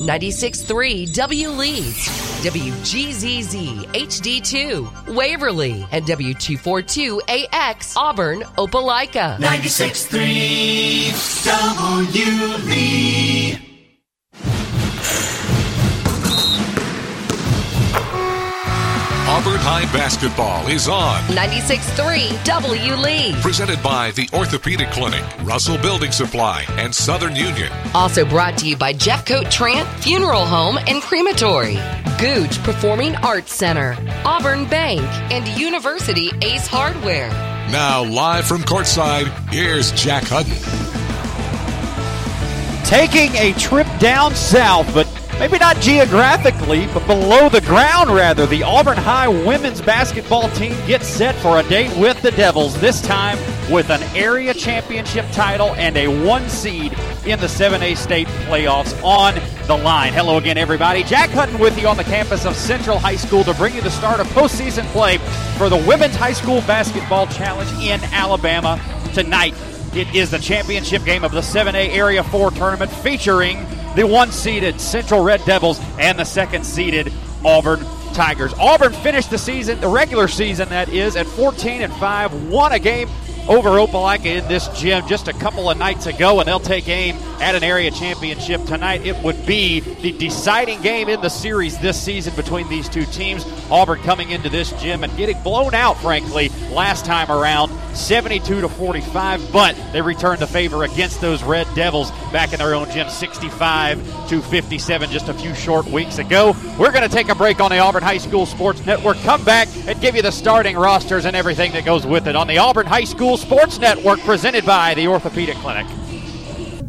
96.3 W Leeds, WGZZ HD2 Waverly, and W242AX Auburn Opelika. 96.3 W Lee. Auburn High basketball is on. 96.3 W Lee. Presented by the Orthopedic Clinic, Russell Building Supply, and Southern Union. Also brought to you by Jeffcoat Trant Funeral Home and Crematory, Gogue Performing Arts Center, Auburn Bank, and University Ace Hardware. Now, live from courtside, here's Jack Hutton. Taking a trip down south, but maybe not geographically, but below the ground rather. The Auburn High women's basketball team gets set for a date with the Devils, this time with an area championship title and a one seed in the 7A state playoffs on the line. Hello again, everybody. Jack Hutton with you on the campus of Central High School to bring you the start of postseason play for the Women's High School Basketball Challenge in Alabama tonight. It is the championship game of the 7A Area 4 tournament featuring the one seeded Central Red Devils and the second seeded Auburn Tigers. Auburn finished the season, the regular season that is, at 14 and 5, won a game over Opelika in this gym just a couple of nights ago, and they'll take aim at an area championship tonight. It would be the deciding game in the series this season between these two teams. Auburn coming into this gym and getting blown out, frankly, last time around, 72 to 45, but they returned the favor against those Red Devils back in their own gym, 65 to 57, just a few short weeks ago. We're going to take a break on the Auburn High School Sports Network. Come back and give you the starting rosters and everything that goes with it on the Auburn High School Sports Network, presented by the Orthopedic Clinic.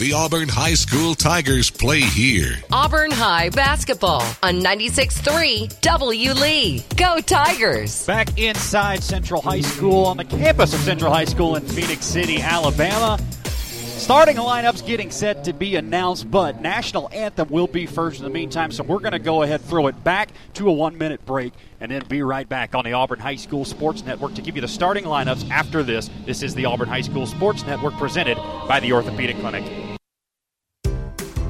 The Auburn High School Tigers play here. Auburn High basketball on 96.3 W Lee. Go Tigers! Back inside Central High School on the campus of Central High School in Phenix City, Alabama. Starting lineups getting set to be announced, but national anthem will be first in the meantime. So we're going to go ahead throw it back to a one minute break and then be right back on the Auburn High School Sports Network to give you the starting lineups after this. This is the Auburn High School Sports Network presented by the Orthopedic Clinic.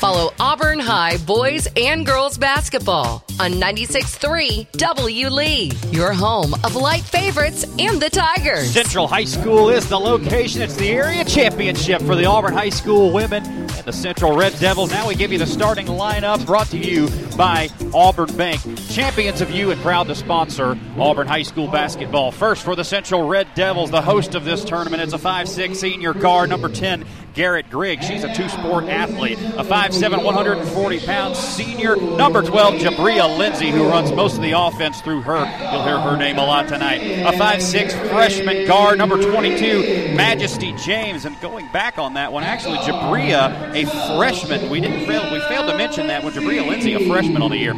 Follow Auburn High boys and girls basketball on 96.3 W Lee, your home of light favorites and the Tigers. Central High School is the location. It's the area championship for the Auburn High School women and the Central Red Devils. Now we give you the starting lineup brought to you by Auburn Bank. Champions of you and proud to sponsor Auburn High School basketball. First for the Central Red Devils, the host of this tournament. It's a 5'6 senior guard, number 10, Garrett Griggs. She's a two sport athlete. A 5'7, 140 pound senior. Number 12, Jabria Lindsay, who runs most of the offense through her. You'll hear her name a lot tonight. A 5'6 freshman guard, number 22, Majesty James. And going back on that one, actually, Jabria, a freshman. We didn't fail, we failed to mention that when Jabria Lindsay, a freshman on the year.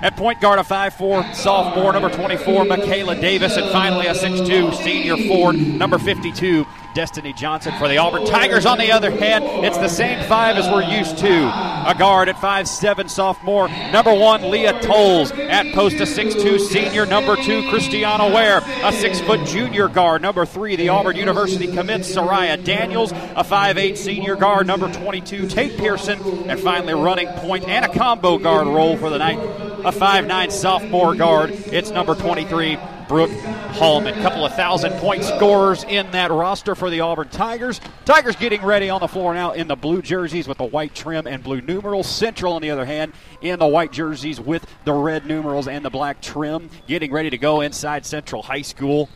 At point guard, a 5'4 sophomore, number 24, Michaela Davis. And finally, a 6'2 senior forward, number 52, Destiny Johnson for the Auburn Tigers. On the other hand, it's the same five as we're used to. A guard at 5'7 sophomore, number one, Leah Tolles. At post, a 6'2 senior, number two, Christiana Ware. A 6 foot junior guard, number three, the Auburn University commit, Soraya Daniels. A 5'8 senior guard, number 22, Tate Pearson. And finally, running point and a combo guard role for the night. A 5'9 sophomore guard, it's number 23, Brooke Hallman. A couple of thousand point scorers in that roster for the Auburn Tigers. Tigers getting ready on the floor now in the blue jerseys with the white trim and blue numerals. Central, on the other hand, in the white jerseys with the red numerals and the black trim. Getting ready to go inside Central High School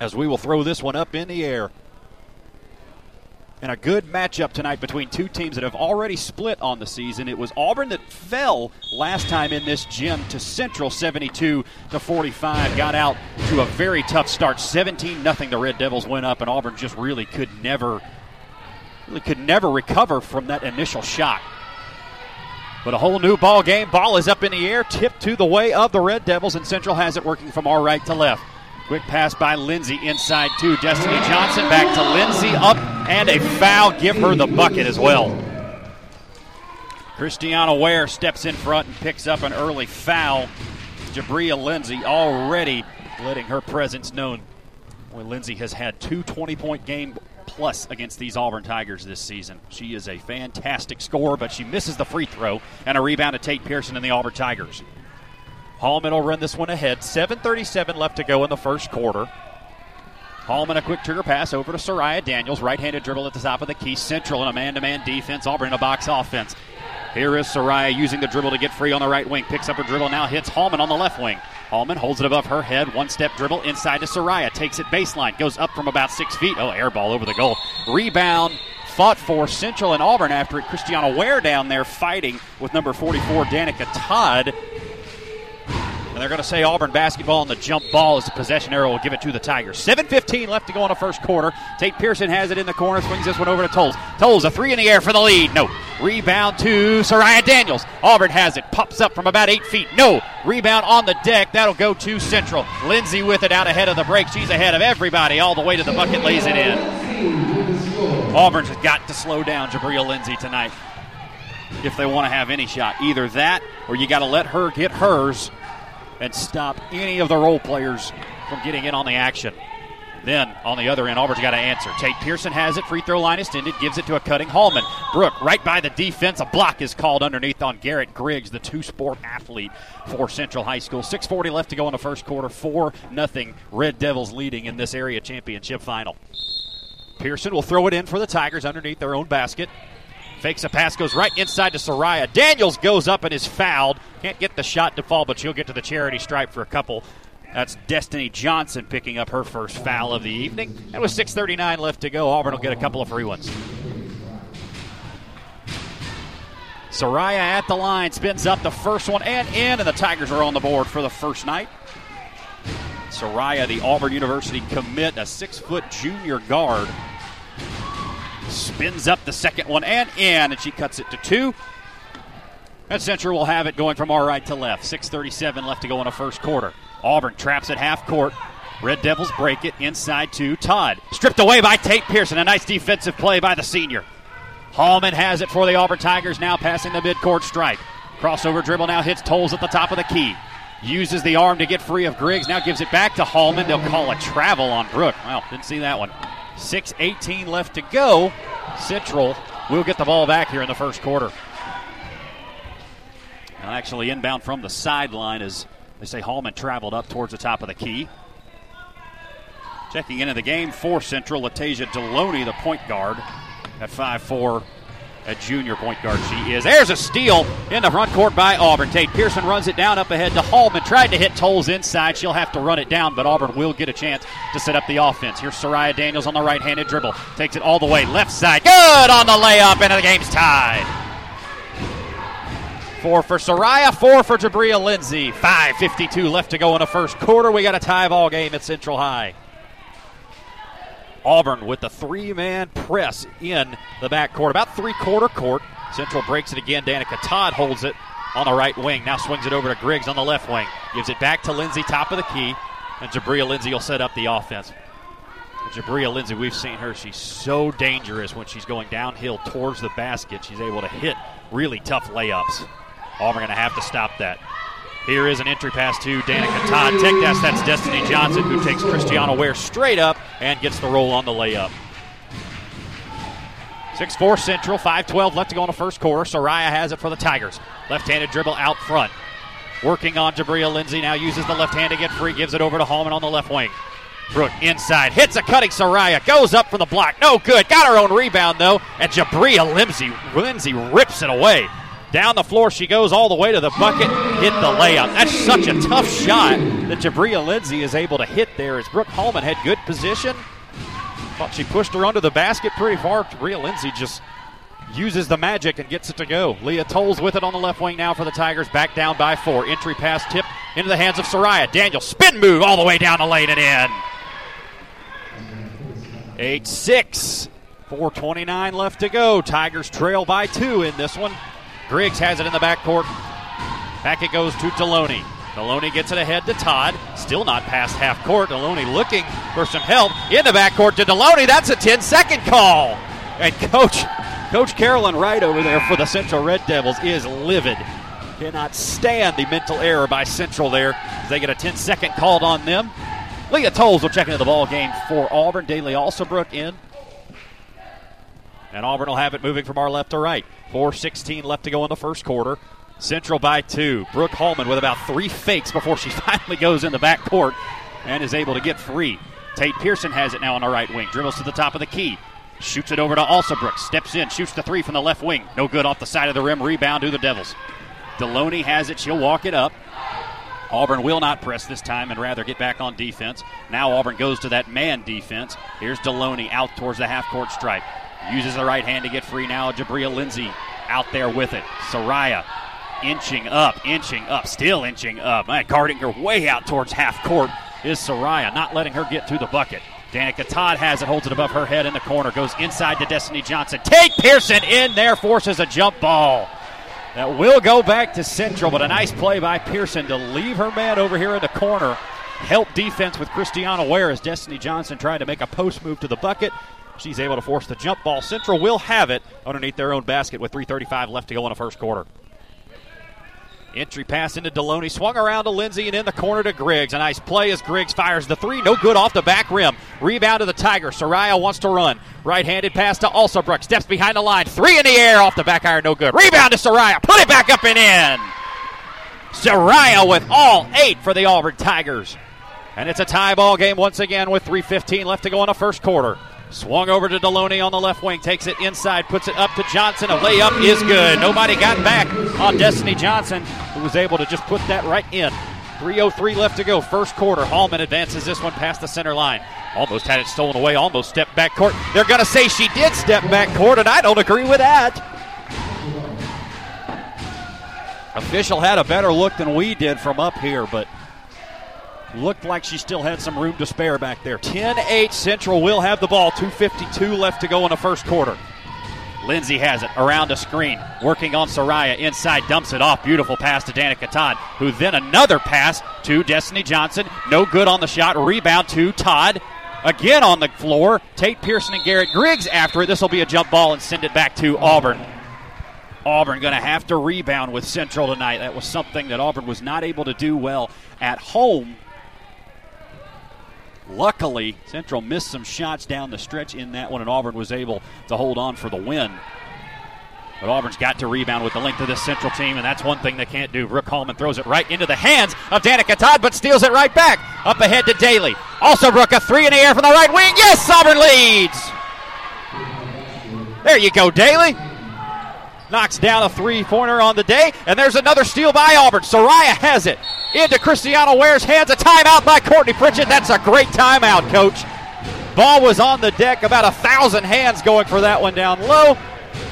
as we will throw this one up in the air. And a good matchup tonight between two teams that have already split on the season. It was Auburn that fell last time in this gym to Central 72 to 45. Got out to a very tough start. 17 nothing. The Red Devils went up, and Auburn just really could never really could never recover from that initial shock. But a whole new ball game. Ball is up in the air, tipped to the way of the Red Devils, and Central has it working from our right to left. Quick pass by Lindsay inside two. Destiny Johnson back to Lindsay up and a foul. Give her the bucket as well. Christiana Ware steps in front and picks up an early foul. Jabria Lindsay already letting her presence known. Boy, Lindsay has had two 20 point game plus against these Auburn Tigers this season. She is a fantastic scorer, but she misses the free throw and a rebound to Tate Pearson and the Auburn Tigers. Hallman will run this one ahead. 7.37 left to go in the first quarter. Hallman a quick trigger pass over to Soraya Daniels. Right handed dribble at the top of the key. Central in a man to man defense. Auburn in a box offense. Here is Soraya using the dribble to get free on the right wing. Picks up her dribble now, hits Hallman on the left wing. Hallman holds it above her head. One step dribble inside to Soraya. Takes it baseline. Goes up from about six feet. Oh, air ball over the goal. Rebound fought for Central and Auburn after it. Christiana Ware down there fighting with number 44, Danica Todd. They're going to say Auburn basketball and the jump ball as the possession arrow will give it to the Tigers. 7.15 left to go in the first quarter. Tate Pearson has it in the corner, swings this one over to Tolles. Tolles, a three in the air for the lead. No. Rebound to Soraya Daniels. Auburn has it, pops up from about eight feet. No. Rebound on the deck. That'll go to Central. Lindsay with it out ahead of the break. She's ahead of everybody all the way to the bucket, lays it in. Auburn's got to slow down Jabria Lindsay tonight if they want to have any shot. Either that or you got to let her get hers and stop any of the role players from getting in on the action. Then on the other end, Auburn's got to answer. Tate Pearson has it. Free throw line extended. Gives it to a cutting Hallman. Brooke right by the defense. A block is called underneath on Garrett Griggs, the two-sport athlete for Central High School. 6:40 left to go in the first quarter. Four nothing. Red Devils leading in this area championship final. Pearson will throw it in for the Tigers underneath their own basket. Fakes a pass, goes right inside to Soraya. Daniels goes up and is fouled. Can't get the shot to fall, but she'll get to the charity stripe for a couple. That's Destiny Johnson picking up her first foul of the evening. And with 6.39 left to go, Auburn will get a couple of free ones. Soraya at the line, spins up the first one and in, and the Tigers are on the board for the first night. Soraya, the Auburn University commit, a six foot junior guard. Spins up the second one and in, and she cuts it to two. And Central will have it going from our right to left. 6.37 left to go in the first quarter. Auburn traps at half court. Red Devils break it inside to Todd. Stripped away by Tate Pearson. A nice defensive play by the senior. Hallman has it for the Auburn Tigers, now passing the midcourt stripe. Crossover dribble now hits Tolles at the top of the key. Uses the arm to get free of Griggs. Now gives it back to Hallman. They'll call a travel on Brooke. Well, didn't see that one. 6.18 left to go. Central will get the ball back here in the first quarter. Actually inbound from the sideline as they say Hallman traveled up towards the top of the key. Checking into the game for Central, Latasia Deloney, the point guard, at 5'4", a junior point guard she is. There's a steal in the front court by Auburn. Tate Pearson runs it down up ahead to Hallman. Tried to hit Tolles inside. She'll have to run it down, but Auburn will get a chance to set up the offense. Here's Soraya Daniels on the right-handed dribble. Takes it all the way left side. Good on the layup, and the game's tied. Four for Soraya, four for Jabria Lindsay. 5.52 left to go in the first quarter. We got a tie ball game at Central High. Auburn with the three man press in the backcourt, about three quarter court. Central breaks it again. Danica Todd holds it on the right wing. Now swings it over to Griggs on the left wing. Gives it back to Lindsay, top of the key. And Jabria Lindsay will set up the offense. Jabria Lindsay, we've seen her. She's so dangerous when she's going downhill towards the basket. She's able to hit really tough layups. Auburn going to have to stop that. Here is an entry pass to Danica Todd. Take that. That's Destiny Johnson who takes Christiana Ware straight up and gets the roll on the layup. 6 4 Central, 5 12 left to go in the first quarter. Soraya has it for the Tigers. Left handed dribble out front. Working on Jabria Lindsay now uses the left hand to get free, gives it over to Hallman on the left wing. Brooke inside, hits a cutting Soraya, goes up for the block. No good. Got her own rebound though, and Jabria Lindsay, Lindsay rips it away. Down the floor she goes all the way to the bucket, hit the layup. That's such a tough shot that Jabria Lindsay is able to hit there as Brooke Hallman had good position. Thought she pushed her under the basket pretty far. Jabria Lindsay just uses the magic and gets it to go. Leah Tolles with it on the left wing now for the Tigers. Back down by four. Entry pass tip into the hands of Soraya. Daniel spin move all the way down the lane and in. 8 6. 4.29 left to go. Tigers trail by two in this one. Griggs has it in the backcourt. Back it goes to Deloney. Deloney gets it ahead to Todd. Still not past half court. Deloney looking for some help in the backcourt to Deloney. That's a 10 second call. And Coach Coach Carolyn Wright over there for the Central Red Devils is livid. Cannot stand the mental error by Central there they get a 10 second called on them. Leah Tolles will check into the ball game for Auburn. Daly Alsobrook in. And Auburn will have it moving from our left to right. 4.16 left to go in the first quarter. Central by two. Brooke Hallman with about three fakes before she finally goes in the back court and is able to get free. Tate Pearson has it now on the right wing. Dribbles to the top of the key. Shoots it over to Alsobrook. Steps in. Shoots the three from the left wing. No good off the side of the rim. Rebound to the Devils. Deloney has it. She'll walk it up. Auburn will not press this time and rather get back on defense. Now Auburn goes to that man defense. Here's Deloney out towards the half court stripe. Uses the right hand to get free now. Jabria Lindsay out there with it. Soraya inching up, inching up, still inching up. Man, guarding her way out towards half court is Soraya, not letting her get to the bucket. Danica Todd has it, holds it above her head in the corner, goes inside to Destiny Johnson. Tate Pearson in there, forces a jump ball. That will go back to Central, but a nice play by Pearson to leave her man over here in the corner. Help defense with Christiana Ware as Destiny Johnson tried to make a post move to the bucket. She's able to force the jump ball. Central will have it underneath their own basket with 3.35 left to go in the first quarter. Entry pass into Deloney, swung around to Lindsay and in the corner to Griggs. A nice play as Griggs fires the three, no good off the back rim. Rebound to the Tiger. Soraya wants to run. Right handed pass to Alsobrook, steps behind the line. Three in the air off the back iron, no good. Rebound to Soraya, put it back up and in. Soraya with all eight for the Auburn Tigers. And it's a tie ball game once again with 3.15 left to go in the first quarter. Swung over to Deloney on the left wing, takes it inside, puts it up to Johnson. A layup is good. Nobody got back on Destiny Johnson, who was able to just put that right in. 3.03 left to go, first quarter. Hallman advances this one past the center line. Almost had it stolen away, almost stepped back court. They're going to say she did step back court, and I don't agree with that. Official had a better look than we did from up here, but Looked like she still had some room to spare back there. 10 8 Central will have the ball. 2.52 left to go in the first quarter. Lindsay has it around a screen, working on Soraya inside, dumps it off. Beautiful pass to Danica Todd, who then another pass to Destiny Johnson. No good on the shot. Rebound to Todd. Again on the floor. Tate Pearson and Garrett Griggs after it. This will be a jump ball and send it back to Auburn. Auburn going to have to rebound with Central tonight. That was something that Auburn was not able to do well at home. Luckily, Central missed some shots down the stretch in that one, and Auburn was able to hold on for the win. But Auburn's got to rebound with the length of this Central team, and that's one thing they can't do. Brooke Hallman throws it right into the hands of Danica Todd, but steals it right back. Up ahead to Daly. Alsobrook, a three in the air from the right wing. Yes, Auburn leads. There you go, Daly. Knocks down a three pointer on the day, and there's another steal by Auburn. Soraya has it into Christiana Ware's hands. A timeout by Courtney Pritchett. That's a great timeout, coach. Ball was on the deck, about a thousand hands going for that one down low.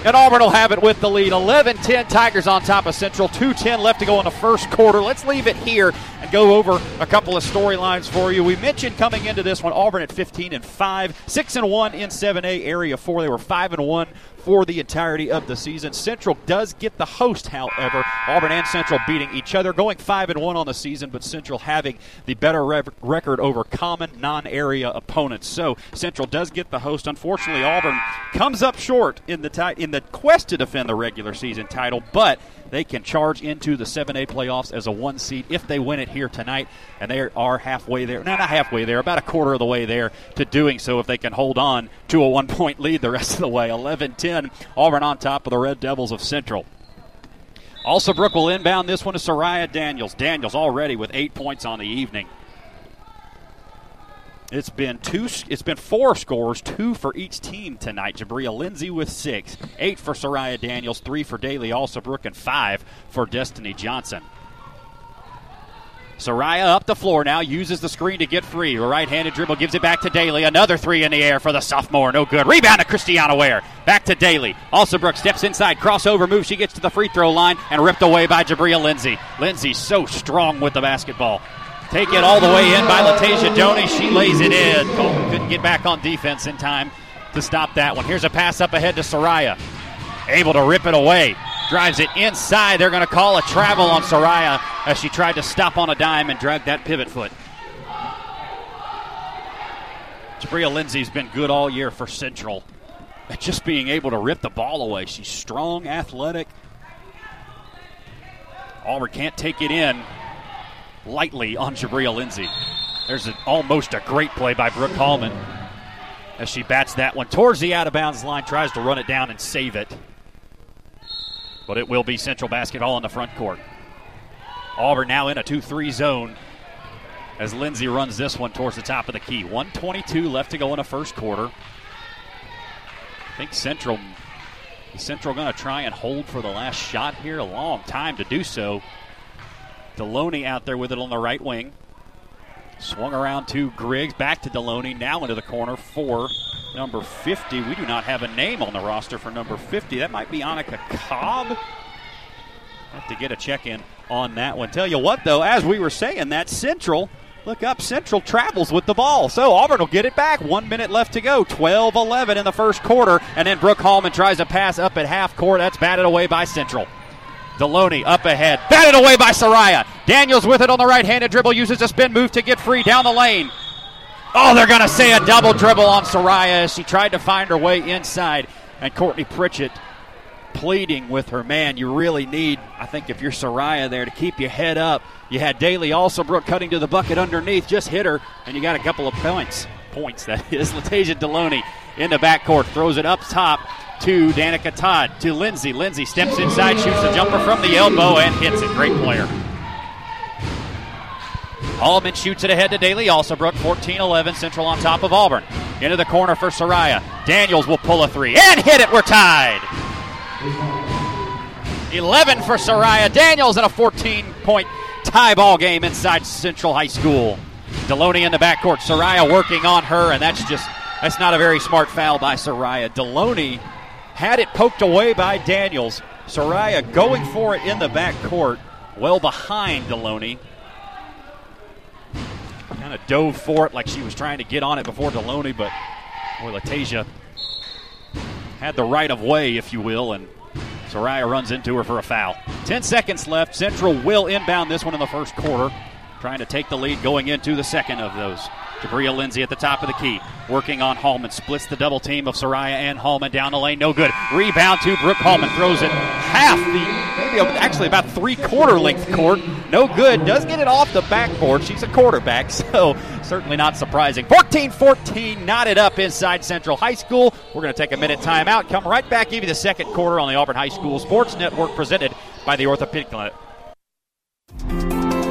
And Auburn will have it with the lead. 11 10 Tigers on top of Central. 2.10 left to go in the first quarter. Let's leave it here and go over a couple of storylines for you. We mentioned coming into this one Auburn at 15 and 5, 6 and 1 in 7A Area 4. They were 5 and 1 for the entirety of the season. Central does get the host, however. Auburn and Central beating each other, going 5 and 1 on the season, but Central having the better record over common non area opponents. So Central does get the host. Unfortunately, Auburn comes up short in the, ti- in the quest to defend the regular season title, but they can charge into the 7A playoffs as a one seed if they win it here tonight. And they are halfway there. No, not halfway there, about a quarter of the way there to doing so if they can hold on to a one point lead the rest of the way. 11 10, Auburn on top of the Red Devils of Central. Alsobrook will inbound this one to Soraya Daniels. Daniels already with eight points on the evening. It's been two. It's been four scores, two for each team tonight. Jabria Lindsay with six, eight for Soraya Daniels, three for Daly Alsobrook, and five for Destiny Johnson. Soraya up the floor now, uses the screen to get free. A right-handed dribble gives it back to Daly. Another three in the air for the sophomore, no good. Rebound to Christiana Ware. Back to Daly. Alsobrook steps inside, crossover move. She gets to the free throw line and ripped away by Jabria Lindsay. Lindsay so strong with the basketball. Take it all the way in by Latasia Deloney. She lays it in. Colton couldn't get back on defense in time to stop that one. Here's a pass up ahead to Soraya. Able to rip it away. Drives it inside. They're going to call a travel on Soraya as she tried to stop on a dime and drag that pivot foot. Jabria Lindsay's been good all year for Central. Just being able to rip the ball away. She's strong, athletic. Auburn can't take it in lightly on Jabria Lindsay. There's an, almost a great play by Brooke Hallman as she bats that one towards the out of bounds line, tries to run it down and save it. But it will be Central basketball in the front court. Auburn now in a 2 3 zone as Lindsay runs this one towards the top of the key. 122 left to go in the first quarter. I think Central Central going to try and hold for the last shot here. A long time to do so. Deloney out there with it on the right wing. Swung around to Griggs, back to Deloney, now into the corner for number 50. We do not have a name on the roster for number 50. That might be Annika Cobb. Have to get a check in on that one. Tell you what, though, as we were saying, that Central, look up, Central travels with the ball. So Auburn will get it back. One minute left to go. 12 11 in the first quarter. And then Brooke Hallman tries a pass up at half court. That's batted away by Central. Deloney up ahead. Batted away by Soraya. Daniels with it on the right handed dribble. Uses a spin move to get free down the lane. Oh, they're going to say a double dribble on Soraya she tried to find her way inside. And Courtney Pritchett pleading with her man. You really need, I think, if you're Soraya there to keep your head up. You had Daly Alsobrook cutting to the bucket underneath. Just hit her, and you got a couple of points. Points, that is. Latasia Deloney in the backcourt. Throws it up top to Danica Todd to Lindsay. Lindsay steps inside, shoots the jumper from the elbow, and hits it. Great player. Hallman shoots it ahead to Daly Alsobrook. 14 11, Central on top of Auburn. Into the corner for Soraya. Daniels will pull a three and hit it. We're tied. 11 for Soraya. Daniels in a 14 point tie ball game inside Central High School. Deloney in the backcourt. Soraya working on her, and that's just that's not a very smart foul by Soraya. Deloney had it poked away by Daniels. Soraya going for it in the backcourt, well behind Deloney. Kind of dove for it like she was trying to get on it before Deloney, but boy, Latasia had the right of way, if you will, and Soraya runs into her for a foul. 10 seconds left. Central will inbound this one in the first quarter, trying to take the lead going into the second of those. Jabria Lindsay at the top of the key, working on Hallman. Splits the double team of Soraya and Hallman down the lane. No good. Rebound to Brooke Hallman. Throws it half the, maybe actually about three quarter length court. No good. Does get it off the backboard. She's a quarterback, so certainly not surprising. 14 14, knotted up inside Central High School. We're going to take a minute timeout. Come right back, give you the second quarter on the Auburn High School Sports Network presented by the Orthopedic Clinic.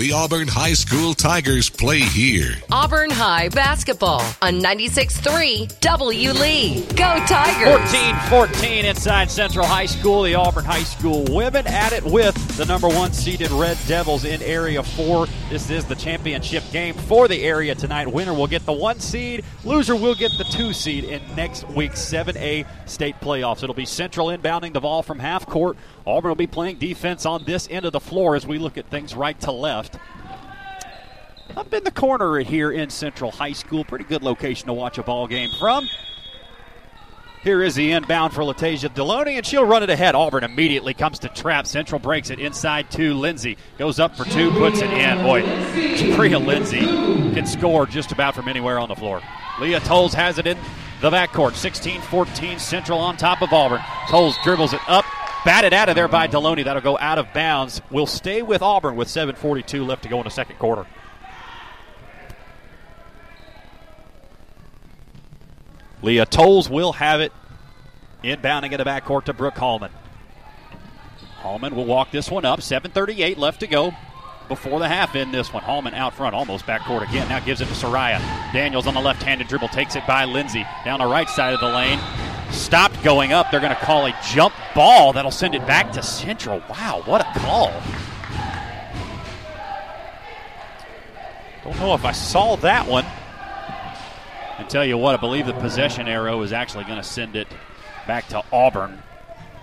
The Auburn High School Tigers play here. Auburn High basketball on 96.3 W. Lee. Go Tigers! 14-14 inside Central High School. The Auburn High School women at it with the number one seeded Red Devils in Area 4. This is the championship game for the area tonight. Winner will get the one seed. Loser will get the two seed in next week's 7A state playoffs. It'll be Central inbounding the ball from half court. Auburn will be playing defense on this end of the floor as we look at things right to left. Up in the corner here in Central High School. Pretty good location to watch a ball game from. Here is the inbound for Latasia Deloney, and she'll run it ahead. Auburn immediately comes to trap. Central breaks it inside to Lindsay. Goes up for two, puts it in. Boy, Jabria Lindsay can score just about from anywhere on the floor. Leah Tolles has it in the backcourt. 16 14 Central on top of Auburn. Tolles dribbles it up, batted out of there by Deloney. That'll go out of bounds. We'll stay with Auburn with 7.42 left to go in the second quarter. Leah Tolles will have it. Inbounding in the backcourt to Brooke Hallman. Hallman will walk this one up. 7.38 left to go before the half in this one. Hallman out front, almost backcourt again. Now gives it to Soraya. Daniels on the left handed dribble takes it by Lindsay. Down the right side of the lane. Stopped going up. They're going to call a jump ball that'll send it back to Central. Wow, what a call. Don't know if I saw that one. And tell you what, I believe the possession arrow is actually going to send it back to Auburn.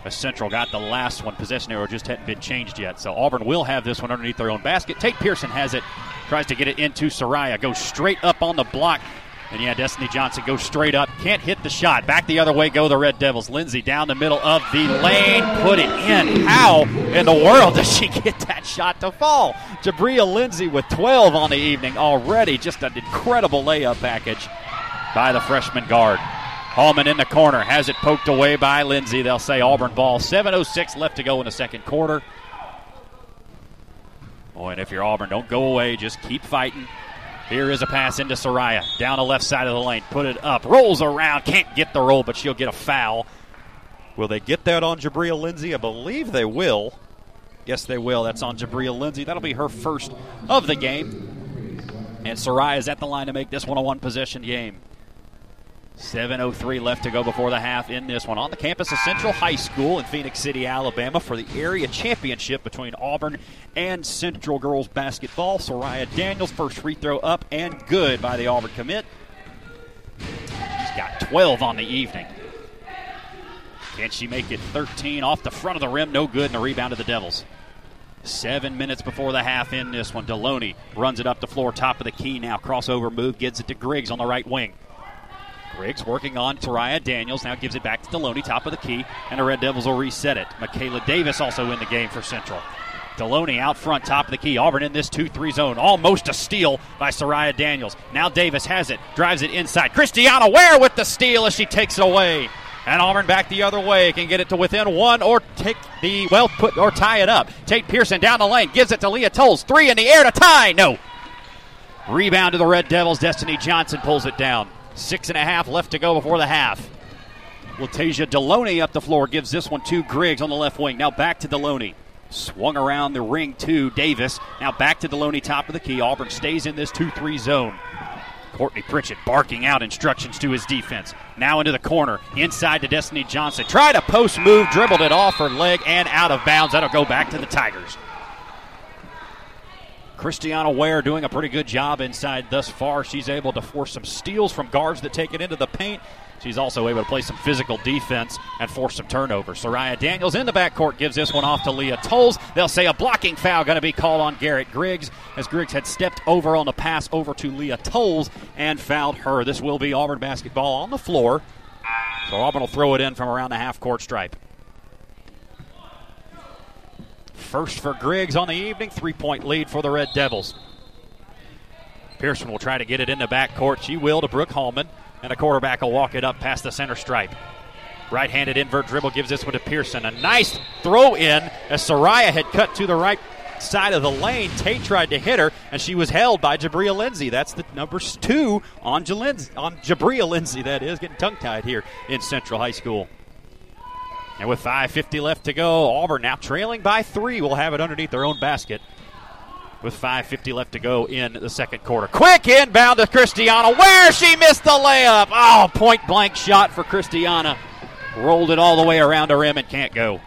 As Central got the last one, possession arrow just hadn't been changed yet. So Auburn will have this one underneath their own basket. Tate Pearson has it, tries to get it into Soraya, goes straight up on the block. And yeah, Destiny Johnson goes straight up, can't hit the shot. Back the other way go the Red Devils. Lindsay down the middle of the lane, put it in. How in the world does she get that shot to fall? Jabria Lindsay with 12 on the evening already. Just an incredible layup package by the freshman guard. Hallman in the corner has it poked away by Lindsay. They'll say Auburn ball. 7.06 left to go in the second quarter. Boy, and if you're Auburn, don't go away. Just keep fighting. Here is a pass into Soraya. Down the left side of the lane. Put it up. Rolls around. Can't get the roll, but she'll get a foul. Will they get that on Jabria Lindsay? I believe they will. Yes, they will. That's on Jabria Lindsay. That'll be her first of the game. And Soraya is at the line to make this one a one possession game. 7.03 left to go before the half in this one. On the campus of Central High School in Phenix City, Alabama for the area championship between Auburn and Central Girls Basketball. Soraya Daniels, first free throw up and good by the Auburn commit. She's got 12 on the evening. Can she make it 13 off the front of the rim? No good, and a rebound to the Devils. Seven minutes before the half in this one. Deloney runs it up the floor, top of the key now. Crossover move, gets it to Griggs on the right wing. Griggs working on Soraya Daniels. Now gives it back to Deloney, top of the key, and the Red Devils will reset it. Michaela Davis also in the game for Central. Deloney out front, top of the key. Auburn in this 2 3 zone. Almost a steal by Soraya Daniels. Now Davis has it, drives it inside. Christiana Ware with the steal as she takes it away. And Auburn back the other way can get it to within one or take the well put or tie it up. Tate Pearson down the lane gives it to Leah Tolles. Three in the air to tie. No. Rebound to the Red Devils. Destiny Johnson pulls it down. Six and a half left to go before the half. Latasia Deloney up the floor gives this one to Griggs on the left wing. Now back to Deloney. Swung around the ring to Davis. Now back to Deloney, top of the key. Auburn stays in this 2 3 zone. Courtney Pritchett barking out instructions to his defense. Now into the corner, inside to Destiny Johnson. Tried a post move, dribbled it off her leg and out of bounds. That'll go back to the Tigers. Christiana Ware doing a pretty good job inside thus far. She's able to force some steals from guards that take it into the paint. She's also able to play some physical defense and force some turnovers. Soraya Daniels in the backcourt gives this one off to Leah Tolles. They'll say a blocking foul going to be called on Garrett Griggs as Griggs had stepped over on the pass over to Leah Tolles and fouled her. This will be Auburn basketball on the floor. So Auburn will throw it in from around the half court stripe. First for Griggs on the evening, three point lead for the Red Devils. Pearson will try to get it in the backcourt. She will to Brooke Hallman, and a quarterback will walk it up past the center stripe. Right handed invert dribble gives this one to Pearson. A nice throw in as Soraya had cut to the right side of the lane. Tate tried to hit her, and she was held by Jabria Lindsay. That's the number two on, Jalin- on Jabria Lindsay, that is, getting tongue tied here in Central High School. And with 5.50 left to go, Auburn now trailing by three will have it underneath their own basket with 5.50 left to go in the second quarter. Quick inbound to Christiana. Ware she missed the layup. Oh, point blank shot for Christiana. Rolled it all the way around the rim and can't go.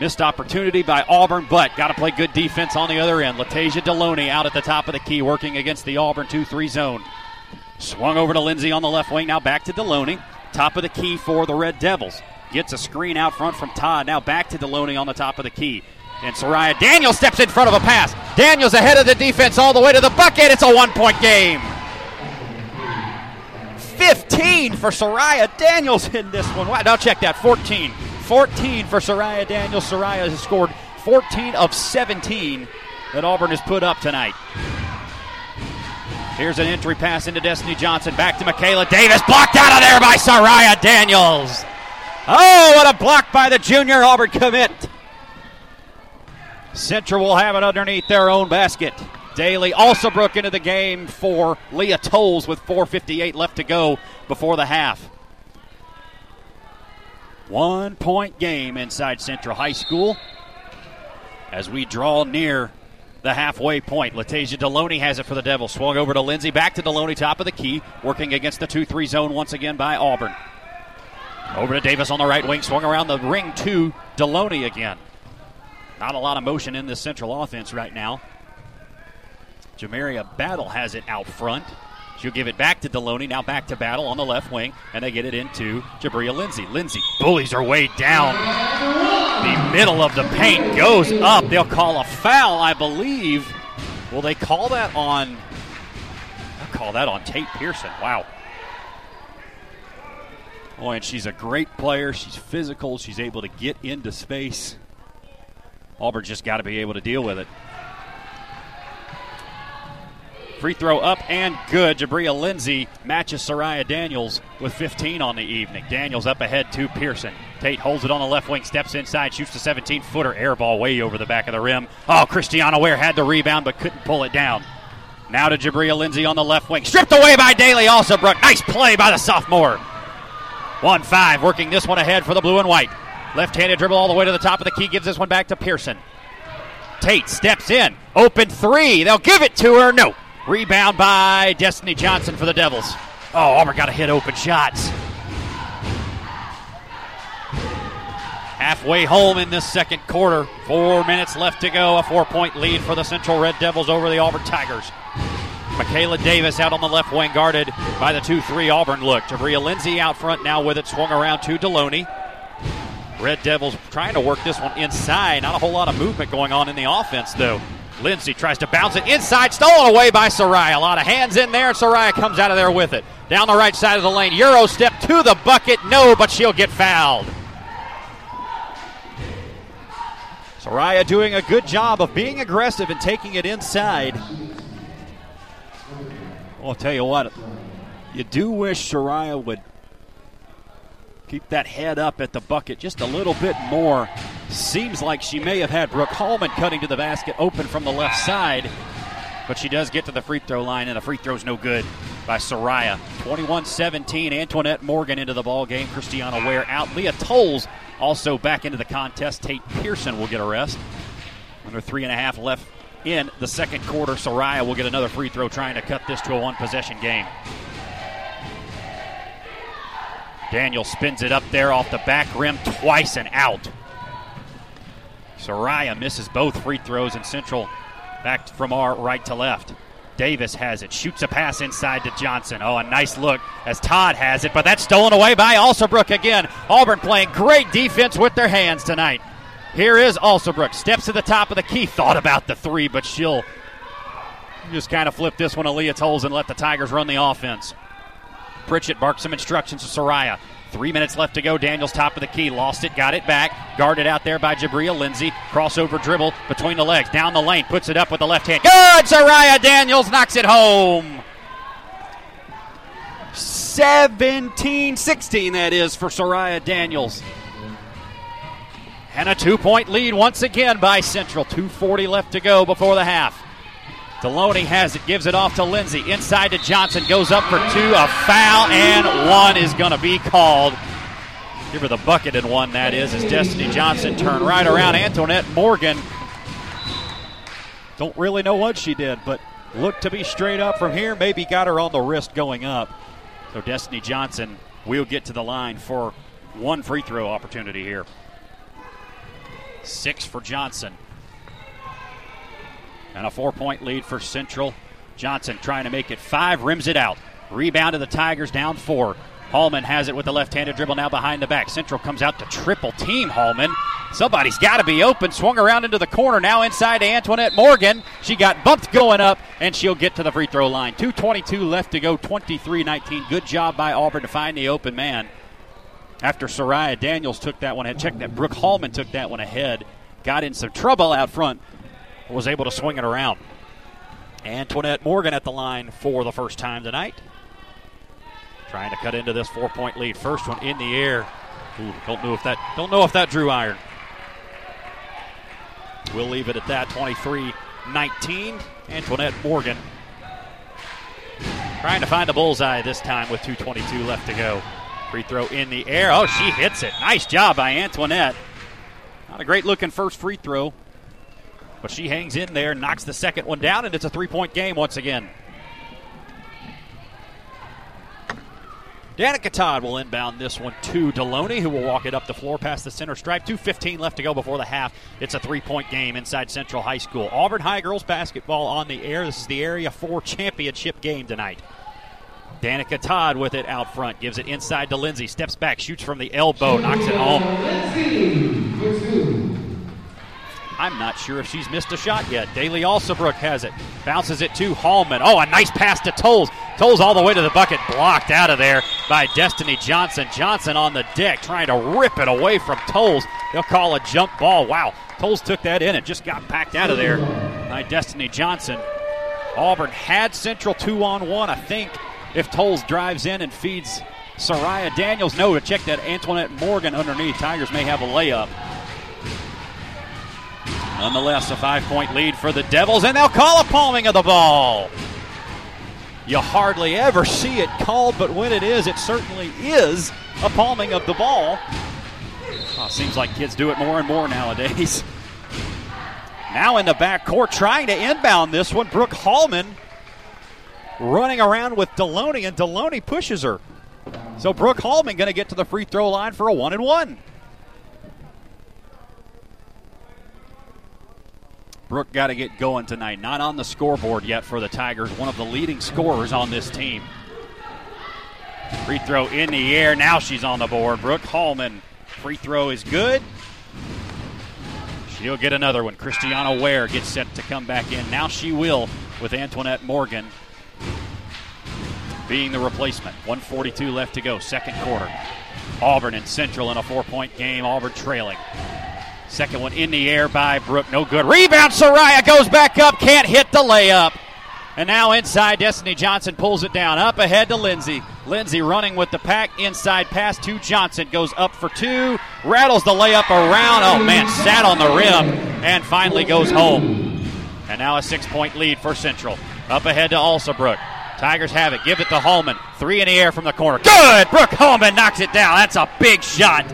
Missed opportunity by Auburn, but got to play good defense on the other end. Latasia Deloney out at the top of the key, working against the Auburn 2 3 zone. Swung over to Lindsay on the left wing, now back to Deloney. Top of the key for the Red Devils. Gets a screen out front from Todd. Now back to Deloney on the top of the key. And Soraya Daniel steps in front of a pass. Daniels ahead of the defense all the way to the bucket. It's a one point game. 15 for Soraya Daniels in this one. Wow, now check that. 14. 14 for Soraya Daniels. Soraya has scored 14 of 17 that Auburn has put up tonight. Here's an entry pass into Destiny Johnson. Back to Michaela Davis. Blocked out of there by Soraya Daniels. Oh, what a block by the junior Auburn commit. Central will have it underneath their own basket. Daly Alsobrook into the game for Leah Tolles with 4.58 left to go before the half. One point game inside Central High School as we draw near the halfway point. Latasia Deloney has it for the Devils. Swung over to Lindsay. Back to Deloney, top of the key. Working against the 2 3 zone once again by Auburn. Over to Davis on the right wing. Swung around the ring to Deloney again. Not a lot of motion in this Central offense right now. Jamaria Battle has it out front. She'll give it back to Deloney. Now back to Battle on the left wing, and they get it into Jabria Lindsay. Lindsay bullies her way down. The middle of the paint goes up. They'll call a foul, I believe. Will they call that on? They'll call that on Tate Pearson. Wow. Oh, and she's a great player. She's physical. She's able to get into space. Auburn just got to be able to deal with it. Free throw up and good. Jabria Lindsay matches Soraya Daniels with 15 on the evening. Daniels up ahead to Pearson. Tate holds it on the left wing, steps inside, shoots the 17 footer, air ball way over the back of the rim. Oh, Christiana Ware had the rebound but couldn't pull it down. Now to Jabria Lindsay on the left wing. Stripped away by Daly Alsobrook. Nice play by the sophomore. 1 5, working this one ahead for the blue and white. Left handed dribble all the way to the top of the key, gives this one back to Pearson. Tate steps in. Open three. They'll give it to her. No. Rebound by Destiny Johnson for the Devils. Oh, Auburn got to hit open shots. Halfway home in this second quarter. Four minutes left to go. A four point lead for the Central Red Devils over the Auburn Tigers. Michaela Davis out on the left wing, guarded by the 2 3 Auburn look. Jabria Lindsay out front now with it, swung around to Deloney. Red Devils trying to work this one inside. Not a whole lot of movement going on in the offense, though. Lindsay tries to bounce it inside, stolen away by Soraya. A lot of hands in there, and Soraya comes out of there with it. Down the right side of the lane, Euro step to the bucket. No, but she'll get fouled. Soraya doing a good job of being aggressive and taking it inside. I'll tell you what, you do wish Soraya would keep that head up at the bucket just a little bit more. Seems like she may have had Brooke Hallman cutting to the basket open from the left side, but she does get to the free throw line, and the free throw's no good by Soraya. 21 17. Antoinette Morgan into the ball game. Christiana Ware out. Leah Tolles Also back into the contest, Tate Pearson will get a rest. Under three and a half left in the second quarter. Soraya will get another free throw trying to cut this to a one possession game. Daniel spins it up there off the back rim twice and out. Soraya misses both free throws and Central back from our right to left. Davis has it, shoots a pass inside to Johnson. Oh, a nice look as Todd has it, but that's stolen away by Alsobrook again. Auburn playing great defense with their hands tonight. Here is Alsobrook, steps to the top of the key, thought about the three, but she'll just kind of flip this one to Leah Tolles and let the Tigers run the offense. Pritchett barks some instructions to Soraya. Three minutes left to go. Daniels top of the key. Lost it, got it back. Guarded out there by Jabria Lindsay. Crossover dribble between the legs. Down the lane. Puts it up with the left hand. Good! Soraya Daniels knocks it home. 17 16, that is, for Soraya Daniels. And a two point lead once again by Central. 2.40 left to go before the half. Deloney has it, gives it off to Lindsay. Inside to Johnson, goes up for two. A foul, and one is going to be called. Give her the bucket and one, that is, as Destiny Johnson turned right around. Antoinette Morgan. Don't really know what she did, but looked to be straight up from here. Maybe got her on the wrist going up. So Destiny Johnson will get to the line for one free throw opportunity here. Six for Johnson. And a four point lead for Central. Johnson trying to make it five, rims it out. Rebound to the Tigers down four. Hallman has it with the left handed dribble now behind the back. Central comes out to triple team Hallman. Somebody's got to be open. Swung around into the corner. Now inside to Antoinette Morgan. She got bumped going up, and she'll get to the free throw line. 2.22 left to go, 23 19. Good job by Auburn to find the open man. After Soraya Daniels took that one ahead, check that. Brooke Hallman took that one ahead. Got in some trouble out front was able to swing it around. Antoinette Morgan at the line for the first time tonight. Trying to cut into this four-point lead. First one in the air. Ooh, don't know if that don't know if that drew iron. We'll leave it at that. 23-19. Antoinette Morgan trying to find the bullseye this time with 2:22 left to go. Free throw in the air. Oh, she hits it. Nice job by Antoinette. Not a great looking first free throw. But she hangs in there, knocks the second one down, and it's a three point game once again. Danica Todd will inbound this one to Deloney, who will walk it up the floor past the center stripe. 2.15 left to go before the half. It's a three point game inside Central High School. Auburn High girls basketball on the air. This is the Area 4 championship game tonight. Danica Todd with it out front. Gives it inside to Lindsay. Steps back, shoots from the elbow, knocks it home. I'm not sure if she's missed a shot yet. Daly Alsobrook has it. Bounces it to Hallman. Oh, a nice pass to Tolles. Tolles all the way to the bucket. Blocked out of there by Destiny Johnson. Johnson on the deck trying to rip it away from Tolles. They'll call a jump ball. Wow. Tolles took that in and just got packed out of there by Destiny Johnson. Auburn had Central two on one. I think if Tolles drives in and feeds Soraya Daniels. No, to check that Antoinette Morgan underneath. Tigers may have a layup. Nonetheless, a five point lead for the Devils, and they'll call a palming of the ball. You hardly ever see it called, but when it is, it certainly is a palming of the ball. Oh, seems like kids do it more and more nowadays. Now in the back court, trying to inbound this one, Brooke Hallman running around with Deloney, and Deloney pushes her. So Brooke Hallman going to get to the free throw line for a one and one. Brooke got to get going tonight. Not on the scoreboard yet for the Tigers. One of the leading scorers on this team. Free throw in the air. Now she's on the board. Brooke Hallman. Free throw is good. She'll get another one. Christiana Ware gets set to come back in. Now she will with Antoinette Morgan being the replacement. 142 left to go, second quarter. Auburn and Central in a four point game. Auburn trailing. Second one in the air by Brooke. No good. Rebound. Soraya goes back up. Can't hit the layup. And now inside, Destiny Johnson pulls it down. Up ahead to Lindsay. Lindsay running with the pack. Inside pass to Johnson. Goes up for two. Rattles the layup around. Oh, man. Sat on the rim. And finally goes home. And now a six point lead for Central. Up ahead to Alsobrook. Tigers have it. Give it to Hallman. Three in the air from the corner. Good! Brooke Hallman knocks it down. That's a big shot.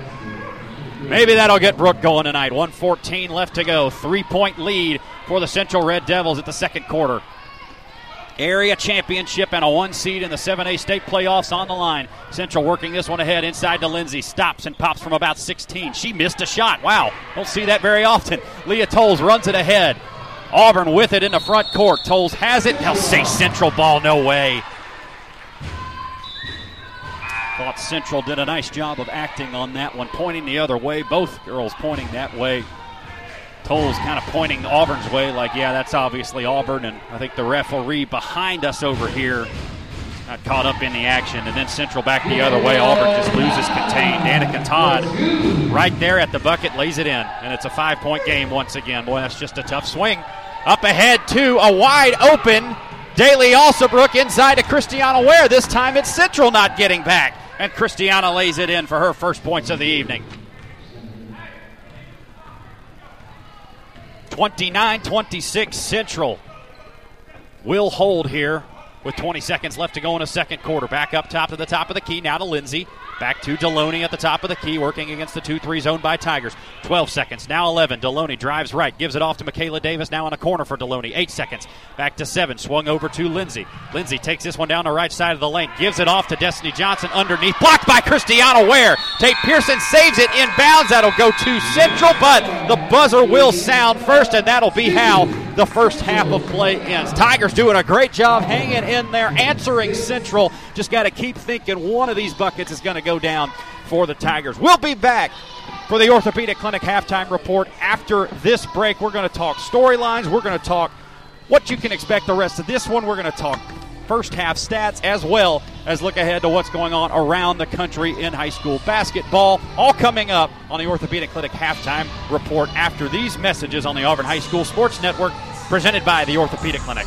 Maybe that'll get Brooke going tonight. 114 left to go. Three point lead for the Central Red Devils at the second quarter. Area championship and a one seed in the 7A state playoffs on the line. Central working this one ahead inside to Lindsay. Stops and pops from about 16. She missed a shot. Wow, don't see that very often. Leah Tolles runs it ahead. Auburn with it in the front court. Tolles has it. They'll say Central ball, no way. Thought Central did a nice job of acting on that one, pointing the other way. Both girls pointing that way. Tolles kind of pointing Auburn's way, like, yeah, that's obviously Auburn. And I think the referee behind us over here got caught up in the action. And then Central back the other way. Auburn just loses contained. Danica Todd right there at the bucket lays it in. And it's a five point game once again. Boy, that's just a tough swing. Up ahead to a wide open Daly Alsobrook inside to Christiana Ware. This time it's Central not getting back. And Christiana lays it in for her first points of the evening. 29 26 Central will hold here with 20 seconds left to go in a second quarter. Back up top to the top of the key. Now to Lindsay. Back to Deloney at the top of the key, working against the 2 3 zone by Tigers. 12 seconds, now 11. Deloney drives right, gives it off to Michaela Davis, now in a corner for Deloney. 8 seconds, back to 7. Swung over to Lindsay. Lindsay takes this one down the right side of the lane, gives it off to Destiny Johnson underneath. Blocked by Christiana Ware. Tate Pearson saves it in bounds. That'll go to Central, but the buzzer will sound first, and that'll be how the first half of play ends. Tigers doing a great job hanging in there, answering Central. Just got to keep thinking one of these buckets is going to go down for the Tigers. We'll be back for the Orthopedic Clinic halftime report after this break. We're going to talk storylines. We're going to talk what you can expect the rest of this one. We're going to talk first half stats as well as look ahead to what's going on around the country in high school basketball. All coming up on the Orthopedic Clinic halftime report after these messages on the Auburn High School Sports Network presented by the Orthopedic Clinic.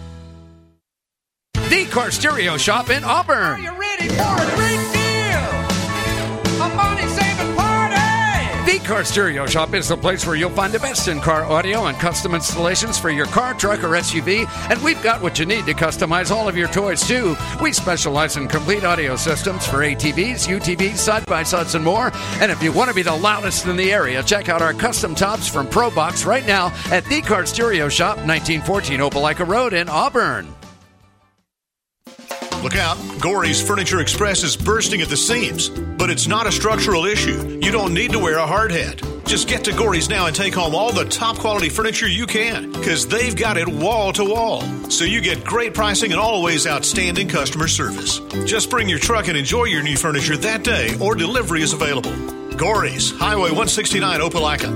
The Car Stereo Shop in Auburn. Are you ready for a great deal? A money saving party! The Car Stereo Shop is the place where you'll find the best in car audio and custom installations for your car, truck, or SUV. And we've got what you need to customize all of your toys, too. We specialize in complete audio systems for ATVs, UTVs, side by sides, and more. And if you want to be the loudest in the area, check out our custom tops from ProBox right now at The Car Stereo Shop, 1914 Opelika Road in Auburn. Look out, Gory's Furniture Express is bursting at the seams. But it's not a structural issue. You don't need to wear a hard hat. Just get to Gory's now and take home all the top quality furniture you can, because they've got it wall to wall. So you get great pricing and always outstanding customer service. Just bring your truck and enjoy your new furniture that day, or delivery is available. Gory's, Highway 169, Opelika.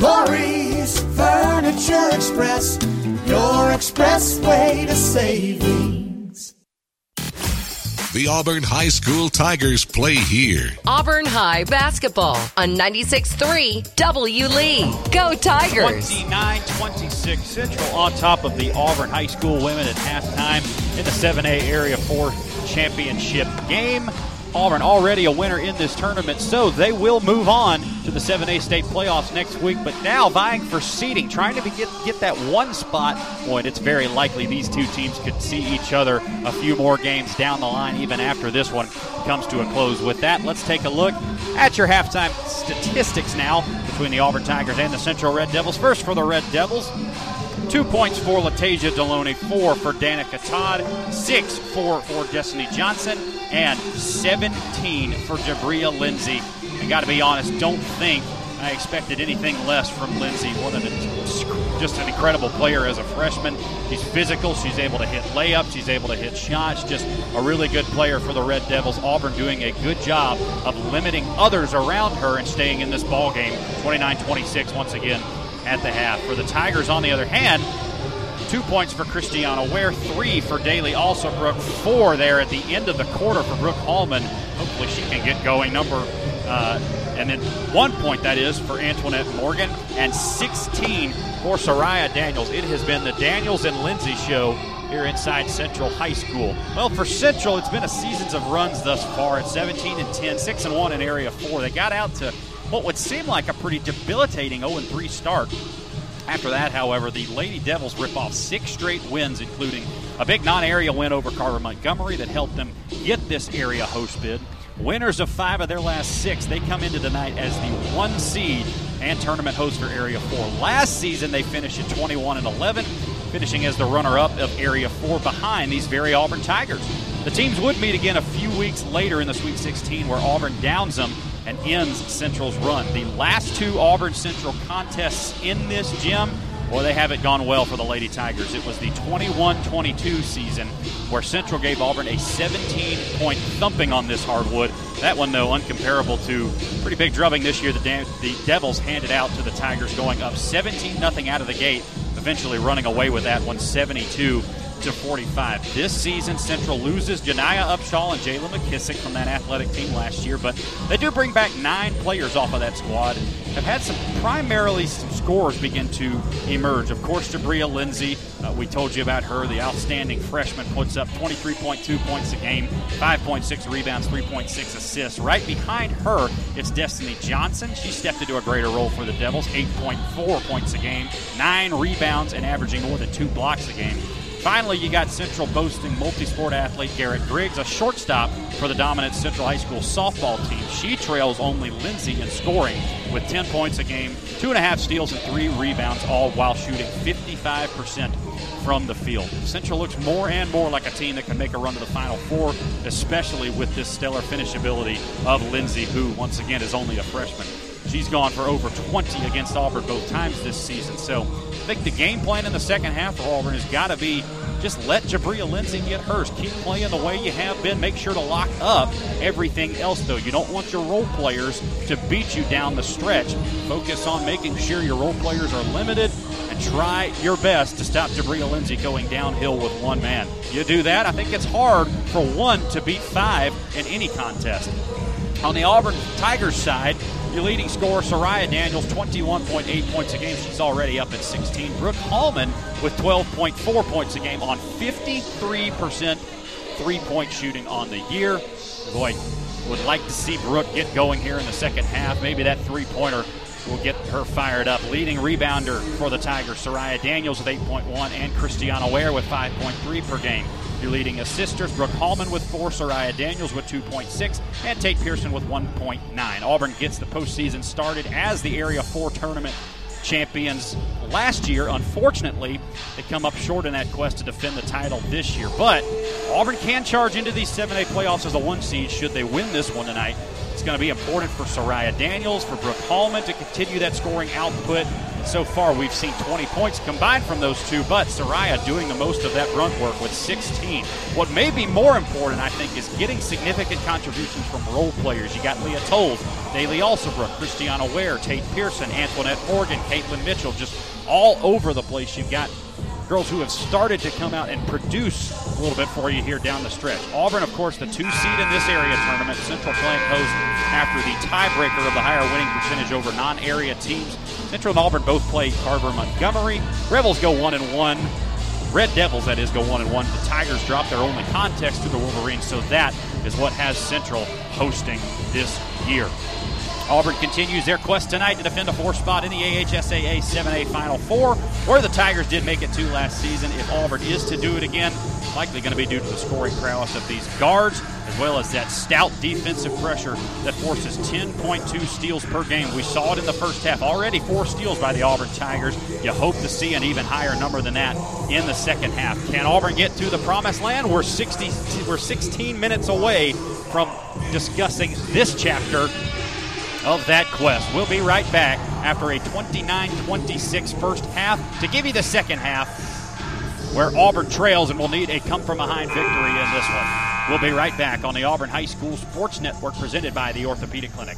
Gory's Furniture Express, your expressway to saving. The Auburn High School Tigers play here. Auburn High basketball on 96.3 W Lee. Go Tigers! 29 26 Central on top of the Auburn High School women at halftime in the 7A Area 4 championship game. Auburn already a winner in this tournament, so they will move on to the 7A state playoffs next week. But now vying for seeding, trying to get get that one spot. Boy, it's very likely these two teams could see each other a few more games down the line, even after this one comes to a close. With that, let's take a look at your halftime statistics now between the Auburn Tigers and the Central Red Devils. First for the Red Devils. Two points for Latasia Deloney, four for Danica Todd, six for, for Destiny Johnson, and 17 for Jabria Lindsay. I got to be honest, don't think I expected anything less from Lindsay. What an, just an incredible player as a freshman. She's physical. She's able to hit layups. She's able to hit shots. Just a really good player for the Red Devils. Auburn doing a good job of limiting others around her and staying in this ball game. 29-26 once again at the half. For the Tigers, on the other hand, two points for Christiana Ware, three for Daly Alsobrook, four there at the end of the quarter for Brooke Hallman. Hopefully she can get going. Number uh, and then one point that is for Antoinette Morgan, and 16 for Soraya Daniels. It has been the Daniels and Lindsay show here inside Central High School. Well, for Central, it's been a seasons of runs thus far at 17 and 10, 6 and 1 in Area 4. They got out to what would seem like a pretty debilitating 0 3 start. After that, however, the Lady Devils rip off six straight wins, including a big non area win over Carver Montgomery that helped them get this area host bid. Winners of five of their last six, they come into tonight as the one seed and tournament host for Area 4. Last season, they finished at 21 and 11, finishing as the runner up of Area 4 behind these very Auburn Tigers. The teams would meet again a few weeks later in the Sweet 16, where Auburn downs them and ends Central's run. The last two Auburn Central contests in this gym Boy, they haven't gone well for the Lady Tigers. It was the 21 22 season where Central gave Auburn a 17 point thumping on this hardwood. That one, though, uncomparable to pretty big drubbing this year. The, the Devils handed out to the Tigers, going up 17 0 out of the gate, eventually running away with that one 72 to 45. This season, Central loses Janiyah Upshaw and Jayla McKissick from that athletic team last year, but they do bring back nine players off of that squad and have had some primarily some scores begin to emerge. Of course, Jabria Lindsay, uh, we told you about her, the outstanding freshman, puts up 23.2 points a game, 5.6 rebounds, 3.6 assists. Right behind her, it's Destiny Johnson. She stepped into a greater role for the Devils, 8.4 points a game, nine rebounds, and averaging more than two blocks a game. Finally, you got Central boasting multi-sport athlete Garrett Griggs, a shortstop for the dominant Central High School softball team. She trails only Lindsay in scoring with 10 points a game, two and a half steals, and three rebounds, all while shooting 55% from the field. Central looks more and more like a team that can make a run to the Final Four, especially with this stellar finishability of Lindsay, who, once again, is only a freshman. She's gone for over 20 against Auburn both times this season. So think the game plan in the second half for Auburn has got to be just let Jabria Lindsay get hers. Keep playing the way you have been. Make sure to lock up everything else, though. You don't want your role players to beat you down the stretch. Focus on making sure your role players are limited and try your best to stop Jabria Lindsay going downhill with one man. You do that, I think it's hard for one to beat five in any contest. On the Auburn Tigers side, your leading scorer, Soraya Daniels, 21.8 points a game. She's already up at 16. Brooke Hallman with 12.4 points a game on 53% three point shooting on the year. Boy, would like to see Brooke get going here in the second half. Maybe that three pointer will get her fired up. Leading rebounder for the Tigers, Soraya Daniels with 8.1, and Christiana Ware with 5.3 per game. Your leading assisters, Brooke Hallman with four, Soraya Daniels with 2.6, and Tate Pearson with 1.9. Auburn gets the postseason started as the Area 4 tournament champions last year. Unfortunately, they come up short in that quest to defend the title this year. But Auburn can charge into these 7A playoffs as a one seed should they win this one tonight. It's going to be important for Soraya Daniels, for Brooke Hallman to continue that scoring output. So far, we've seen 20 points combined from those two, but Soraya doing the most of that run work with 16. What may be more important, I think, is getting significant contributions from role players. You got Leah Tolles, Daly Alsobrook, Christiana Ware, Tate Pearson, Antoinette Morgan, Caitlin Mitchell, just all over the place. You've got girls who have started to come out and produce a little bit for you here down the stretch. Auburn, of course, the two seed in this area tournament. Central playing host after the tiebreaker of the higher winning percentage over non-area teams. Central and Auburn both play Carver Montgomery. Rebels go one and one. Red Devils, that is, go one and one. The Tigers drop their only contest to the Wolverines, so that is what has Central hosting this year. Auburn continues their quest tonight to defend a four spot in the AHSAA 7A Final Four, where the Tigers did make it to last season. If Auburn is to do it again, Likely going to be due to the scoring prowess of these guards, as well as that stout defensive pressure that forces 10.2 steals per game. We saw it in the first half. Already four steals by the Auburn Tigers. You hope to see an even higher number than that in the second half. Can Auburn get to the promised land? We're 60. We're 16 minutes away from discussing this chapter of that quest. We'll be right back after a 29 26 first half to give you the second half where Auburn trails and will need a come from behind victory in this one. We'll be right back on the Auburn High School Sports Network presented by the Orthopedic Clinic.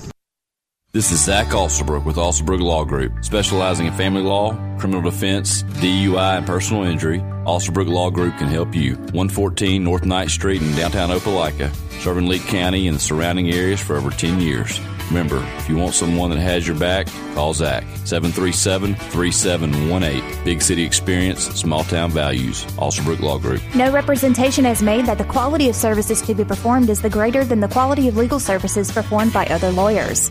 This is Zach Alsterbrook with Alsterbrook Law Group, specializing in family law, criminal defense, DUI, and personal injury. Alsterbrook Law Group can help you. 114 North Knight Street in downtown Opelika, serving Lee County and the surrounding areas for over 10 years. Remember, if you want someone that has your back, call Zach. 737 3718. Big city experience, small town values. Alsterbrook Law Group. No representation is made that the quality of services to be performed is the greater than the quality of legal services performed by other lawyers.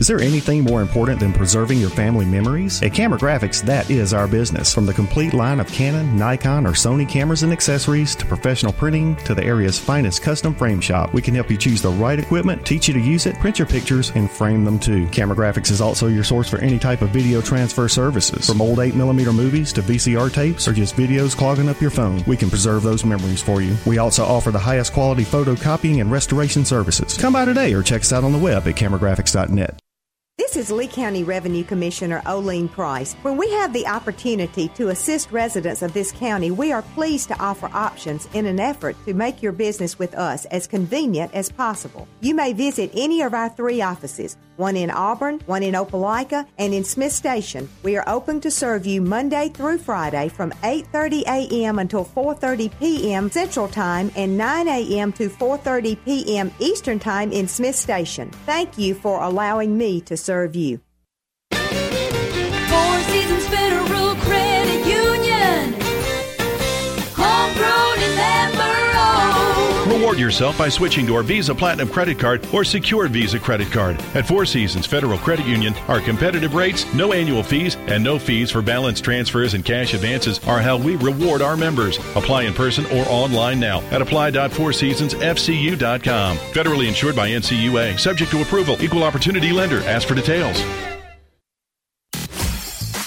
Is there anything more important than preserving your family memories? At Camera Graphics, that is our business. From the complete line of Canon, Nikon, or Sony cameras and accessories to professional printing to the area's finest custom frame shop, we can help you choose the right equipment, teach you to use it, print your pictures, and frame them too. Camera Graphics is also your source for any type of video transfer services. From old 8mm movies to VCR tapes or just videos clogging up your phone, we can preserve those memories for you. We also offer the highest quality photocopying and restoration services. Come by today or check us out on the web at cameragraphics.net. This is Lee County Revenue Commissioner Oline Price. When we have the opportunity to assist residents of this county, we are pleased to offer options in an effort to make your business with us as convenient as possible. You may visit any of our three offices, one in Auburn, one in Opelika, and in Smith Station. We are open to serve you Monday through Friday from 8:30 a.m. until 4:30 p.m. Central Time and 9 a.m. to 4:30 p.m. Eastern Time in Smith Station. Thank you for allowing me to serve you. Yourself by switching to our Visa Platinum credit card or secured Visa credit card. At Four Seasons Federal Credit Union, our competitive rates, no annual fees, and no fees for balance transfers and cash advances are how we reward our members. Apply in person or online now at apply.fourseasonsfcu.com. Federally insured by NCUA. Subject to approval. Equal opportunity lender. Ask for details.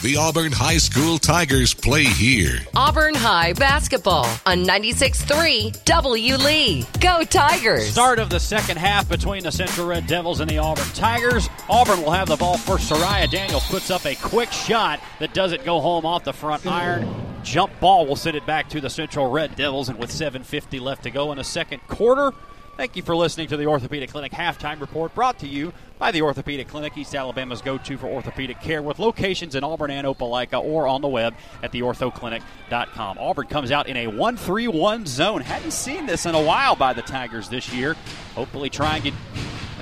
The Auburn High School Tigers play here. Auburn High basketball on 96.3 W. Lee. Go Tigers! Start of the second half between the Central Red Devils and the Auburn Tigers. Auburn will have the ball first. Soraya Daniels puts up a quick shot that doesn't go home off the front iron. Jump ball will send it back to the Central Red Devils, and with 7.50 left to go in the second quarter, Thank you for listening to the Orthopedic Clinic halftime report brought to you by the Orthopedic Clinic, East Alabama's go to for orthopedic care with locations in Auburn and Opelika or on the web at theorthoclinic.com. Auburn comes out in a 1 3 1 zone. Hadn't seen this in a while by the Tigers this year. Hopefully, try and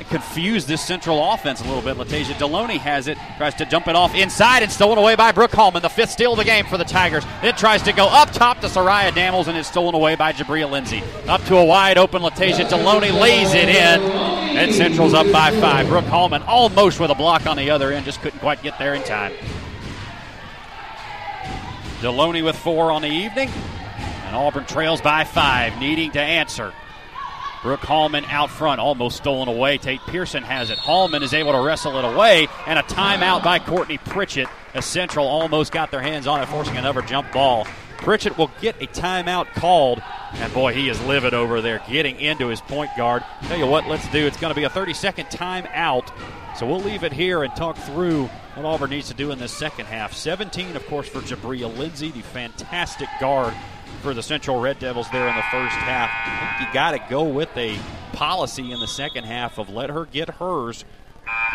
get confuse this central offense a little bit. Latasia Deloney has it, tries to jump it off inside and stolen away by Brooke Hallman. The fifth steal of the game for the Tigers. It tries to go up top to Soraya Daniels and is stolen away by Jabria Lindsay. Up to a wide open Latasia Deloney lays it in. And Central's up by five. Brooke Hallman almost with a block on the other end, just couldn't quite get there in time. Deloney with four on the evening. And Auburn trails by five, needing to answer. Brooke Hallman out front, almost stolen away. Tate Pearson has it. Hallman is able to wrestle it away, and a timeout by Courtney Pritchett. A Central almost got their hands on it, forcing another jump ball. Pritchett will get a timeout called, and boy, he is livid over there, getting into his point guard. Tell you what, let's do. It's going to be a 30-second timeout, so we'll leave it here and talk through what Auburn needs to do in this second half. 17, of course, for Jabria Lindsay, the fantastic guard for the Central Red Devils there in the first half. I think you got to go with a policy in the second half of let her get hers.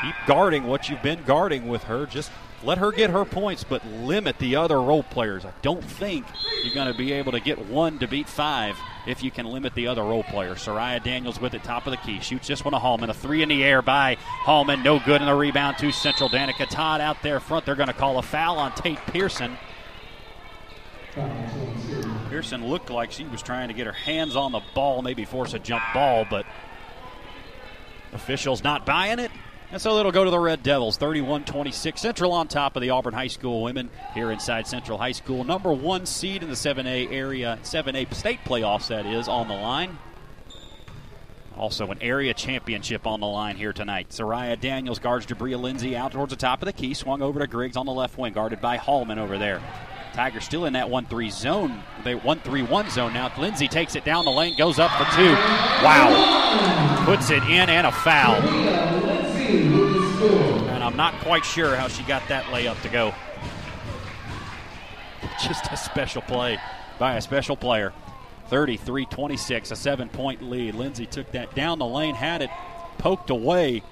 Keep guarding what you've been guarding with her. Just let her get her points, but limit the other role players. I don't think you're going to be able to get one to beat five if you can limit the other role players. Soraya Daniels with it, top of the key. Shoots this one to Hallman. A three in the air by Hallman. No good in the rebound to Central. Danica Todd out there front. They're going to call a foul on Tate Pearson. Pearson looked like she was trying to get her hands on the ball, maybe force a jump ball, but officials not buying it. And so it'll go to the Red Devils, 31 26. Central on top of the Auburn High School women here inside Central High School. Number one seed in the 7A area, 7A state playoffs, that is, on the line. Also, an area championship on the line here tonight. Soraya Daniels guards Jabria Lindsay out towards the top of the key. Swung over to Griggs on the left wing, guarded by Hallman over there. Tigers still in that 1 3 zone. They 1 3 1 zone now. Lindsay takes it down the lane, goes up for two. Wow. Puts it in and a foul. And I'm not quite sure how she got that layup to go. Just a special play by a special player. 33 26, a seven point lead. Lindsay took that down the lane, had it poked away,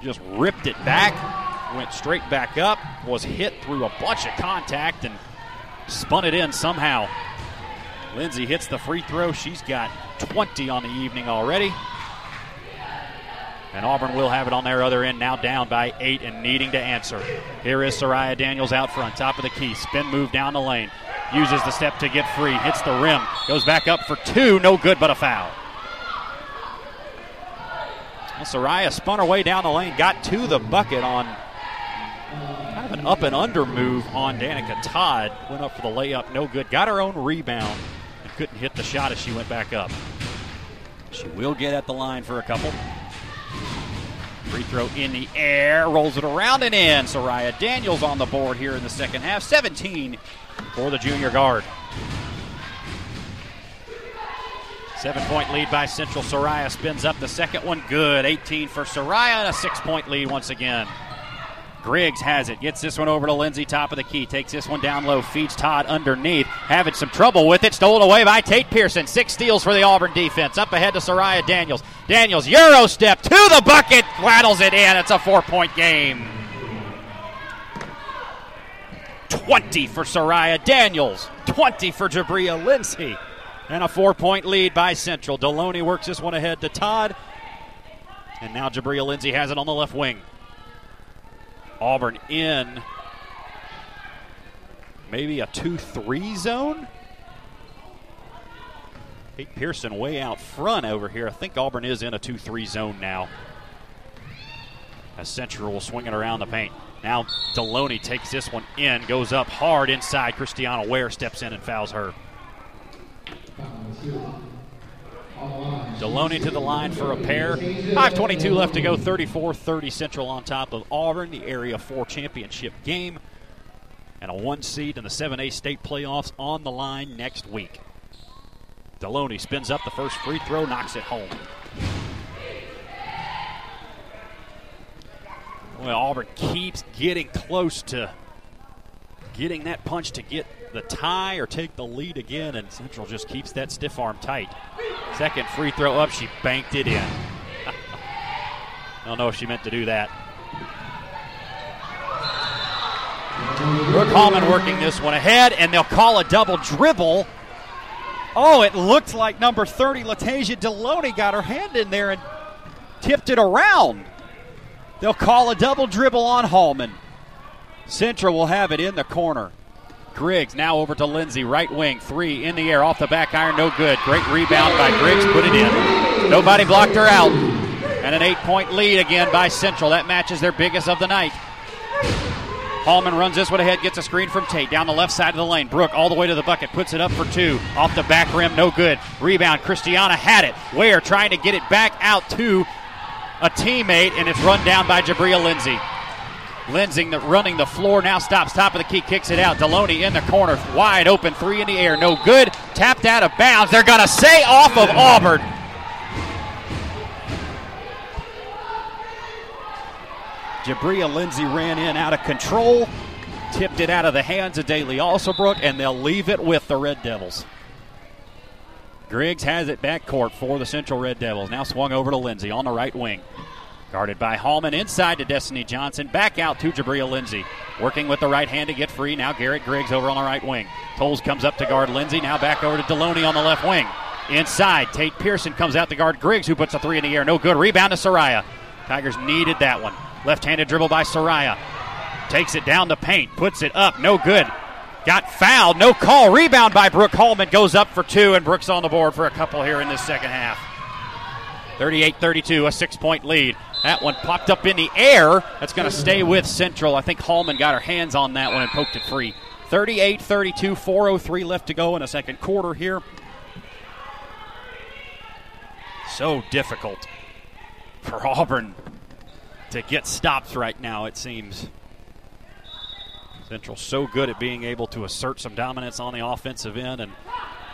just ripped it back, went straight back up, was hit through a bunch of contact, and spun it in somehow. Lindsay hits the free throw. She's got 20 on the evening already. And Auburn will have it on their other end, now down by eight and needing to answer. Here is Soraya Daniels out front, top of the key. Spin move down the lane. Uses the step to get free. Hits the rim. Goes back up for two. No good, but a foul. Well, Soraya spun her way down the lane, got to the bucket on an up and under move on Danica Todd. Went up for the layup, no good. Got her own rebound and couldn't hit the shot as she went back up. She will get at the line for a couple. Free throw in the air, rolls it around and in. Soraya Daniels on the board here in the second half. 17 for the junior guard. Seven point lead by Central. Soraya spins up the second one. Good. 18 for Soraya and a six point lead once again. Griggs has it. Gets this one over to Lindsay, top of the key. Takes this one down low. Feeds Todd underneath. Having some trouble with it. Stolen away by Tate Pearson. Six steals for the Auburn defense. Up ahead to Soraya Daniels. Daniels, Euro step to the bucket. Rattles it in. It's a four point game. 20 for Soraya Daniels. 20 for Jabria Lindsay. And a four point lead by Central. Deloney works this one ahead to Todd. And now Jabria Lindsay has it on the left wing. Auburn in maybe a 2 3 zone. Tate Pearson way out front over here. I think Auburn is in a 2 3 zone now. As Central will swing it around the paint. Now Deloney takes this one in, goes up hard inside. Christiana Ware steps in and fouls her. Deloney to the line for a pair. 5.22 left to go. 34 30 Central on top of Auburn, the Area 4 championship game. And a one seed in the 7A state playoffs on the line next week. Deloney spins up the first free throw, knocks it home. Well, Auburn keeps getting close to getting that punch to get the tie or take the lead again, and Central just keeps that stiff arm tight. Second free throw up, she banked it in. I don't know if she meant to do that. Brooke Hallman working this one ahead, and they'll call a double dribble. Oh, it looked like number 30, Latasia Deloney, got her hand in there and tipped it around. They'll call a double dribble on Hallman. Central will have it in the corner. Griggs now over to Lindsay, right wing, three in the air, off the back iron, no good. Great rebound by Griggs, put it in. Nobody blocked her out. And an eight point lead again by Central. That matches their biggest of the night. Hallman runs this one ahead, gets a screen from Tate down the left side of the lane. Brooke all the way to the bucket, puts it up for two. Off the back rim, no good. Rebound, Christiana had it. Ware trying to get it back out to a teammate, and it's run down by Jabria Lindsay. Lindsay the, running the floor now stops top of the key, kicks it out. Deloney in the corner, wide open, three in the air, no good. Tapped out of bounds. They're to say off of Auburn. Jabria Lindsay ran in out of control, tipped it out of the hands of Daly Alsobrook, and they'll leave it with the Red Devils. Griggs has it back court for the Central Red Devils. Now swung over to Lindsay on the right wing. Guarded by Hallman inside to Destiny Johnson. Back out to Jabria Lindsay. Working with the right hand to get free. Now Garrett Griggs over on the right wing. Tolles comes up to guard Lindsay. Now back over to Deloney on the left wing. Inside, Tate Pearson comes out to guard Griggs, who puts a three in the air. No good. Rebound to Soraya. Tigers needed that one. Left handed dribble by Soraya. Takes it down the paint. Puts it up. No good. Got fouled. No call. Rebound by Brooke Hallman. Goes up for two, and Brooks on the board for a couple here in this second half. 38 32, a six point lead. That one popped up in the air. That's going to stay with Central. I think Hallman got her hands on that one and poked it free. 38 32, 4.03 left to go in a second quarter here. So difficult for Auburn to get stops right now, it seems. Central so good at being able to assert some dominance on the offensive end, and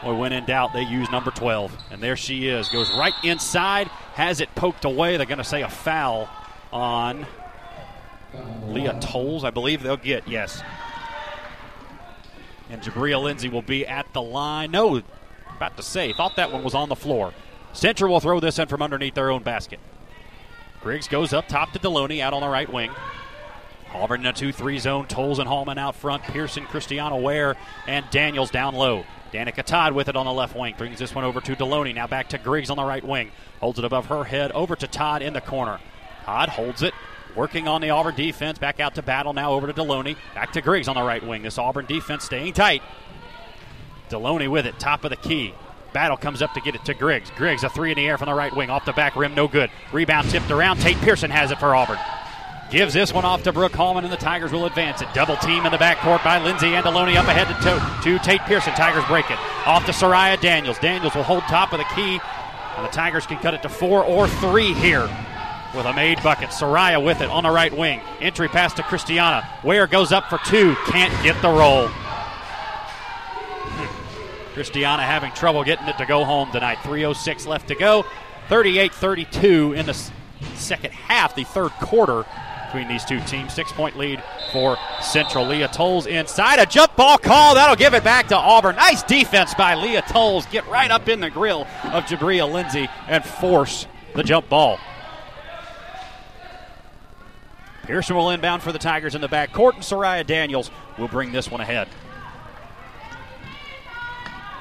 boy, when in doubt, they use number 12. And there she is, goes right inside, has it poked away. They're going to say a foul on Leah Tolles, I believe they'll get, yes. And Jabria Lindsay will be at the line. No, about to say, thought that one was on the floor. Central will throw this in from underneath their own basket. Griggs goes up top to Deloney out on the right wing. Auburn in a 2 3 zone. Tolles and Hallman out front. Pearson, Christiana Ware, and Daniels down low. Danica Todd with it on the left wing. Brings this one over to Deloney. Now back to Griggs on the right wing. Holds it above her head. Over to Todd in the corner. Todd holds it. Working on the Auburn defense. Back out to battle now over to Deloney. Back to Griggs on the right wing. This Auburn defense staying tight. Deloney with it. Top of the key. Battle comes up to get it to Griggs. Griggs, a three in the air from the right wing. Off the back rim, no good. Rebound tipped around. Tate Pearson has it for Auburn. Gives this one off to Brooke Hallman, and the Tigers will advance it. Double team in the backcourt by Lindsay and Deloney up ahead to, to Tate Pearson. Tigers break it. Off to Soraya Daniels. Daniels will hold top of the key, and the Tigers can cut it to four or three here with a made bucket. Soraya with it on the right wing. Entry pass to Christiana. Ware goes up for two. Can't get the roll. Christiana having trouble getting it to go home tonight. 3.06 left to go. 38 32 in the second half, the third quarter between these two teams. Six point lead for Central. Leah Tolles inside. A jump ball call. That'll give it back to Auburn. Nice defense by Leah Tolles. Get right up in the grill of Jabria Lindsay and force the jump ball. Pearson will inbound for the Tigers in the back court, and Soraya Daniels will bring this one ahead.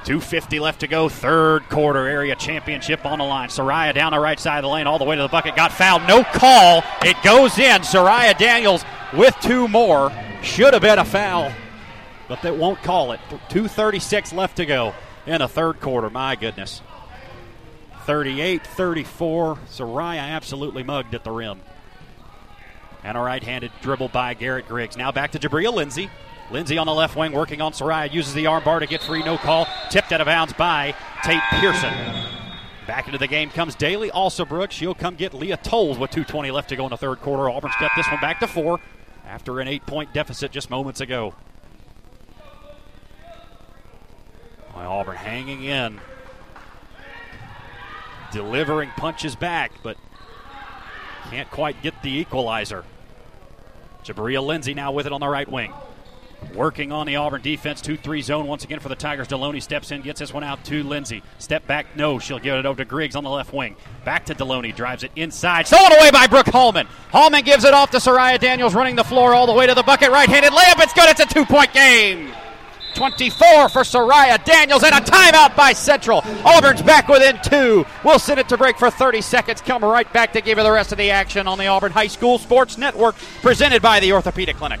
250 left to go, third quarter area championship on the line. Soraya down the right side of the lane, all the way to the bucket. Got fouled, no call. It goes in. Soraya Daniels with two more. Should have been a foul, but they won't call it. 236 left to go in the third quarter. My goodness. 38 34. Soraya absolutely mugged at the rim. And a right handed dribble by Garrett Griggs. Now back to Jabria Lindsay. Lindsay on the left wing working on Soraya. Uses the arm bar to get free. No call. Tipped out of bounds by Tate Pearson. Back into the game comes Daly Also Brooks. She'll come get Leah Tolles with 2.20 left to go in the third quarter. Auburn's cut this one back to four after an eight point deficit just moments ago. Well, Auburn hanging in. Delivering punches back, but can't quite get the equalizer. Jabria Lindsay now with it on the right wing. Working on the Auburn defense, 2 3 zone once again for the Tigers. Deloney steps in, gets this one out to Lindsay. Step back, no. She'll give it over to Griggs on the left wing. Back to Deloney, drives it inside. Stolen away by Brooke Hallman. Hallman gives it off to Soraya Daniels, running the floor all the way to the bucket. Right handed layup. It's good. It's a two point game. 24 for Soraya Daniels and a timeout by Central. Auburn's back within two. We'll send it to break for 30 seconds. Come right back to give you the rest of the action on the Auburn High School Sports Network, presented by the Orthopedic Clinic.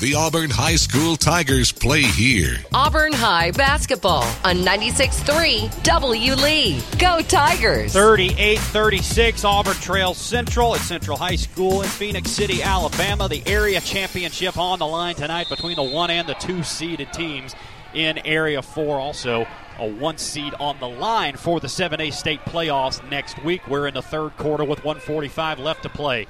The Auburn High School Tigers play here. Auburn High basketball on 96.3 W. Lee. Go Tigers! 38 36, Auburn Trail Central at Central High School in Phenix City, Alabama. The area championship on the line tonight between the one and the two seeded teams in Area 4. Also, a one seed on the line for the 7A state playoffs next week. We're in the third quarter with 145 left to play.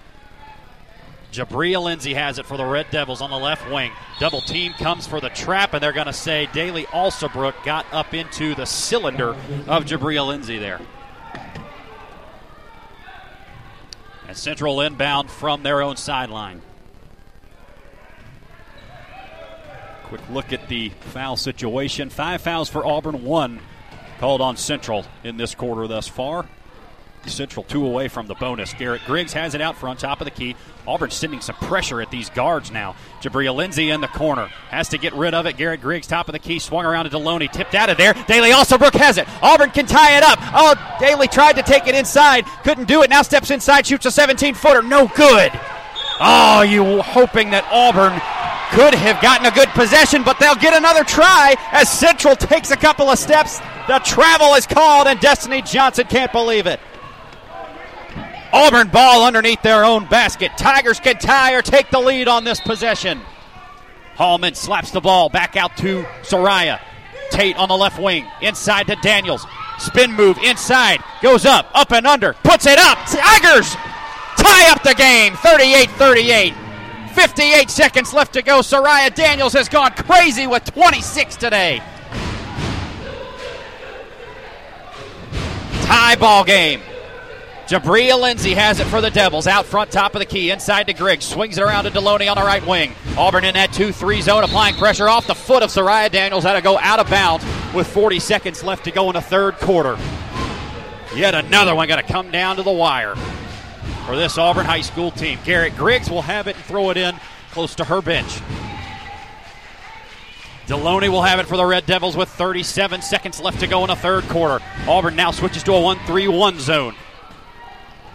Jabria Lindsay has it for the Red Devils on the left wing. Double team comes for the trap, and they're going to say Daly Alsobrook got up into the cylinder of Jabria Lindsay there. And Central inbound from their own sideline. Quick look at the foul situation. Five fouls for Auburn, one called on Central in this quarter thus far. Central two away from the bonus. Garrett Griggs has it out front, top of the key. Auburn sending some pressure at these guards now. Jabria Lindsay in the corner. Has to get rid of it. Garrett Griggs, top of the key, swung around to Deloney, tipped out of there. Daly Alsobrook has it. Auburn can tie it up. Oh, Daly tried to take it inside, couldn't do it. Now steps inside, shoots a 17 footer. No good. Oh, you hoping that Auburn could have gotten a good possession, but they'll get another try as Central takes a couple of steps. The travel is called, and Destiny Johnson can't believe it. Auburn ball underneath their own basket. Tigers can tie or take the lead on this possession. Hallman slaps the ball back out to Soraya. Tate on the left wing, inside to Daniels. Spin move inside, goes up, up and under, puts it up. Tigers tie up the game 38 38. 58 seconds left to go. Soraya Daniels has gone crazy with 26 today. Tie ball game. Jabria Lindsay has it for the Devils. Out front, top of the key, inside to Griggs. Swings it around to Deloney on the right wing. Auburn in that 2 3 zone, applying pressure off the foot of Soraya Daniels. Had to go out of bounds with 40 seconds left to go in the third quarter. Yet another one got to come down to the wire for this Auburn High School team. Garrett Griggs will have it and throw it in close to her bench. Deloney will have it for the Red Devils with 37 seconds left to go in the third quarter. Auburn now switches to a 1 3 1 zone.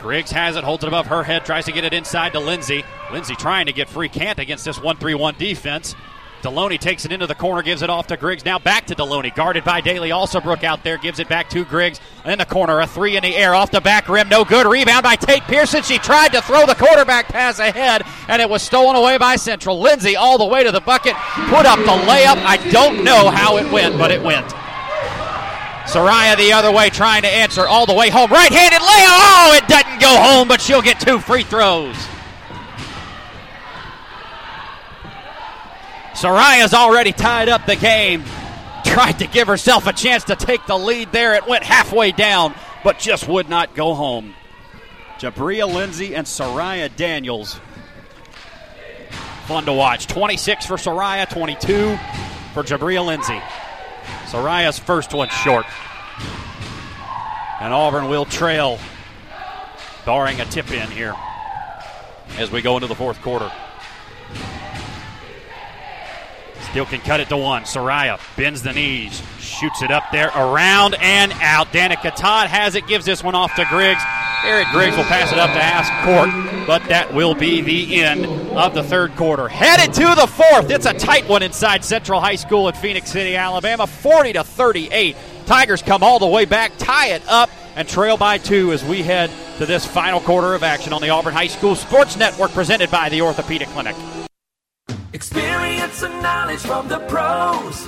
Griggs has it, holds it above her head, tries to get it inside to Lindsay. Lindsay trying to get free, can't against this 1 3 1 defense. Deloney takes it into the corner, gives it off to Griggs. Now back to Deloney, guarded by Daly Alsobrook out there, gives it back to Griggs in the corner. A three in the air, off the back rim, no good. Rebound by Tate Pearson. She tried to throw the quarterback pass ahead, and it was stolen away by Central. Lindsay all the way to the bucket, put up the layup. I don't know how it went, but it went. Soraya the other way, trying to answer all the way home. Right handed layup. Oh, it doesn't go home, but she'll get two free throws. Soraya's already tied up the game. Tried to give herself a chance to take the lead there. It went halfway down, but just would not go home. Jabria Lindsay and Soraya Daniels. Fun to watch. 26 for Soraya, 22 for Jabria Lindsay. Soraya's first one short. And Auburn will trail, barring a tip in here as we go into the fourth quarter. Still can cut it to one. Soraya bends the knees, shoots it up there, around and out. Danica Todd has it, gives this one off to Griggs. Eric Griggs will pass it up to Ask Court, but that will be the end of the third quarter. Headed to the fourth. It's a tight one inside Central High School at Phenix City, Alabama, 40 to 38. Tigers come all the way back, tie it up, and trail by two as we head to this final quarter of action on the Auburn High School Sports Network presented by the Orthopedic Clinic. Experience and knowledge from the pros.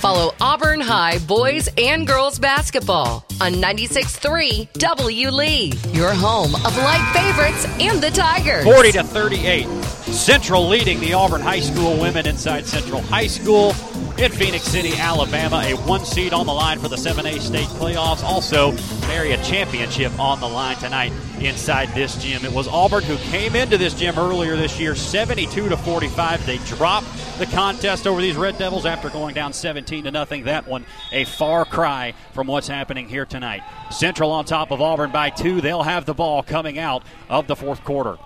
Follow Auburn High boys and girls basketball on 96.3 W Lee, your home of light favorites and the Tigers. 40 to 38. Central leading the Auburn High School women inside Central High School in Phenix City, Alabama. A one seed on the line for the 7A state playoffs. Also, area championship on the line tonight inside this gym. It was Auburn who came into this gym earlier this year, 72 to 45. They dropped the contest over these Red Devils after going down 17 to nothing. That one a far cry from what's happening here tonight. Central on top of Auburn by two. They'll have the ball coming out of the fourth quarter.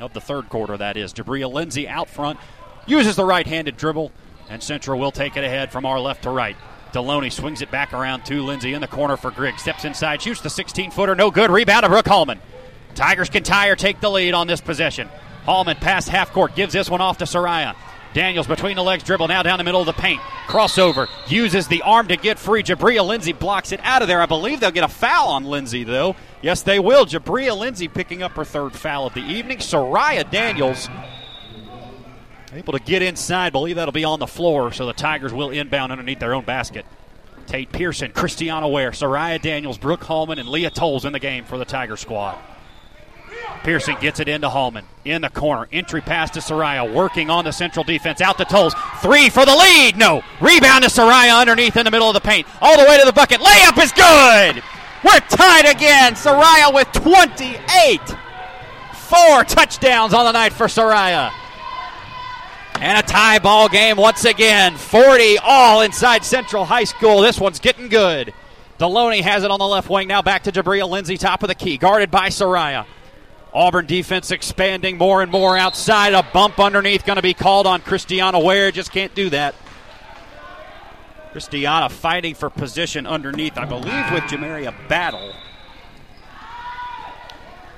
Of the third quarter, that is. Jabria Lindsay out front uses the right handed dribble, and Central will take it ahead from our left to right. Deloney swings it back around to Lindsay in the corner for Griggs. Steps inside, shoots the 16 footer, no good. Rebound of Brooke Hallman. Tigers can tie or take the lead on this possession. Hallman past half court, gives this one off to Soraya. Daniels between the legs dribble now down the middle of the paint. Crossover. Uses the arm to get free. Jabria Lindsay blocks it out of there. I believe they'll get a foul on Lindsay, though. Yes, they will. Jabria Lindsay picking up her third foul of the evening. Soraya Daniels able to get inside. Believe that'll be on the floor, so the Tigers will inbound underneath their own basket. Tate Pearson, Christiana Ware, Soraya Daniels, Brooke Hallman, and Leah Tolles in the game for the Tiger squad. Pearson gets it into Hallman. In the corner. Entry pass to Soraya. Working on the central defense. Out to Tolles. Three for the lead. No. Rebound to Soraya underneath in the middle of the paint. All the way to the bucket. Layup is good. We're tied again. Soraya with 28. Four touchdowns on the night for Soraya. And a tie ball game once again. 40 all inside Central High School. This one's getting good. Deloney has it on the left wing. Now back to Jabria Lindsay, top of the key. Guarded by Soraya. Auburn defense expanding more and more outside. A bump underneath going to be called on Christiana Ware. Just can't do that. Christiana fighting for position underneath, I believe, with Jamaria Battle.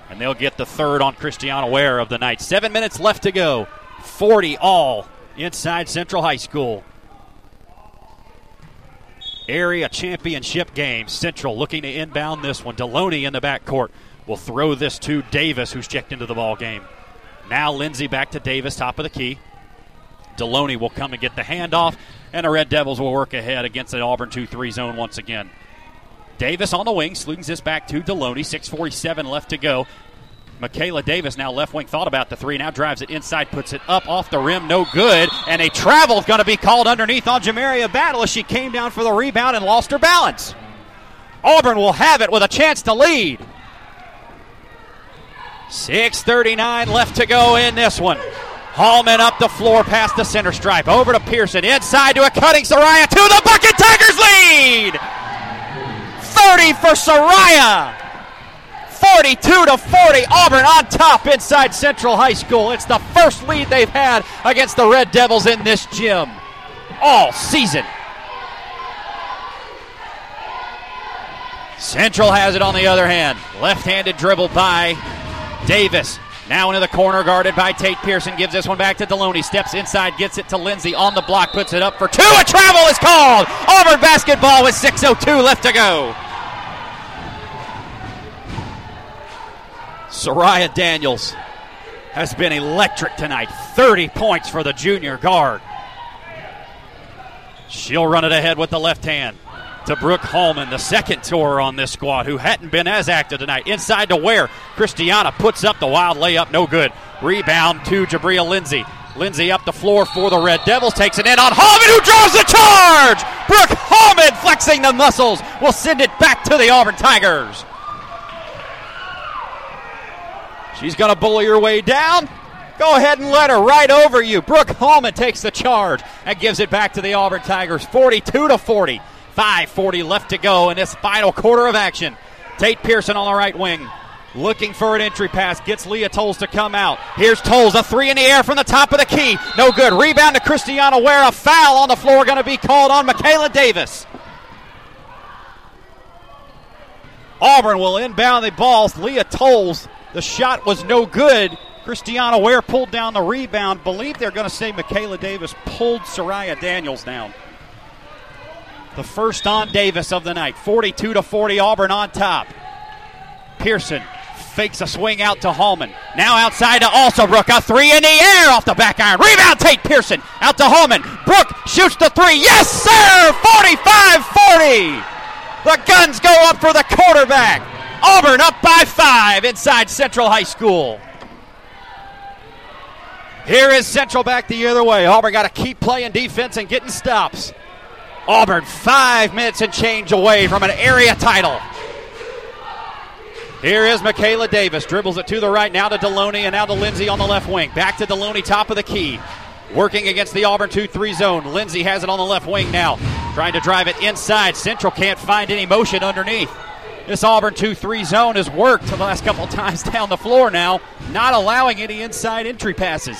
And they'll get the third on Christiana Ware of the night. Seven minutes left to go. 40 all inside Central High School. Area championship game. Central looking to inbound this one. Deloney in the backcourt will throw this to Davis, who's checked into the ball game. Now Lindsay back to Davis, top of the key. Deloney will come and get the handoff, and the Red Devils will work ahead against the Auburn 2 3 zone once again. Davis on the wing, slings this back to Deloney. 6.47 left to go. Michaela Davis now left wing thought about the three, now drives it inside, puts it up off the rim, no good. And a travel going to be called underneath on Jamaria Battle as she came down for the rebound and lost her balance. Auburn will have it with a chance to lead. 6.39 left to go in this one. Hallman up the floor past the center stripe. Over to Pearson. Inside to a cutting Soraya. To the bucket. Tigers lead. 30 for Soraya. 42 to 40. Auburn on top inside Central High School. It's the first lead they've had against the Red Devils in this gym all season. Central has it on the other hand. Left handed dribble by Davis. Now into the corner, guarded by Tate Pearson. Gives this one back to Deloney. Steps inside, gets it to Lindsay on the block, puts it up for two. A travel is called. Auburn basketball with 6.02 left to go. Soraya Daniels has been electric tonight. 30 points for the junior guard. She'll run it ahead with the left hand to Brooke Hallman, the second tour on this squad, who hadn't been as active tonight. Inside to Ware Christiana puts up the wild layup, no good. Rebound to Jabria Lindsay. Lindsay up the floor for the Red Devils, takes it in on Hallman, who draws the charge! Brooke Hallman flexing the muscles will send it back to the Auburn Tigers. She's going to bully her way down. Go ahead and let her right over you. Brooke Hallman takes the charge and gives it back to the Auburn Tigers, 42 to 40. 5.40 left to go in this final quarter of action. Tate Pearson on the right wing. Looking for an entry pass. Gets Leah Tolles to come out. Here's Tolles. A three in the air from the top of the key. No good. Rebound to Christiana Ware. A foul on the floor going to be called on Michaela Davis. Auburn will inbound the balls. Leah Tolles. The shot was no good. Christiana Ware pulled down the rebound. Believe they're going to say Michaela Davis pulled Soraya Daniels down. The first on Davis of the night. 42 to 40, Auburn on top. Pearson fakes a swing out to Hallman. Now outside to Alsobrook. A three in the air off the back iron. Rebound, Tate Pearson. Out to Hallman. Brook shoots the three. Yes, sir! 45 40. The guns go up for the quarterback. Auburn up by five inside Central High School. Here is Central back the other way. Auburn got to keep playing defense and getting stops. Auburn five minutes and change away from an area title. Here is Michaela Davis. Dribbles it to the right, now to Deloney, and now to Lindsay on the left wing. Back to Deloney, top of the key. Working against the Auburn 2 3 zone. Lindsay has it on the left wing now. Trying to drive it inside. Central can't find any motion underneath. This Auburn 2 3 zone has worked the last couple times down the floor now, not allowing any inside entry passes.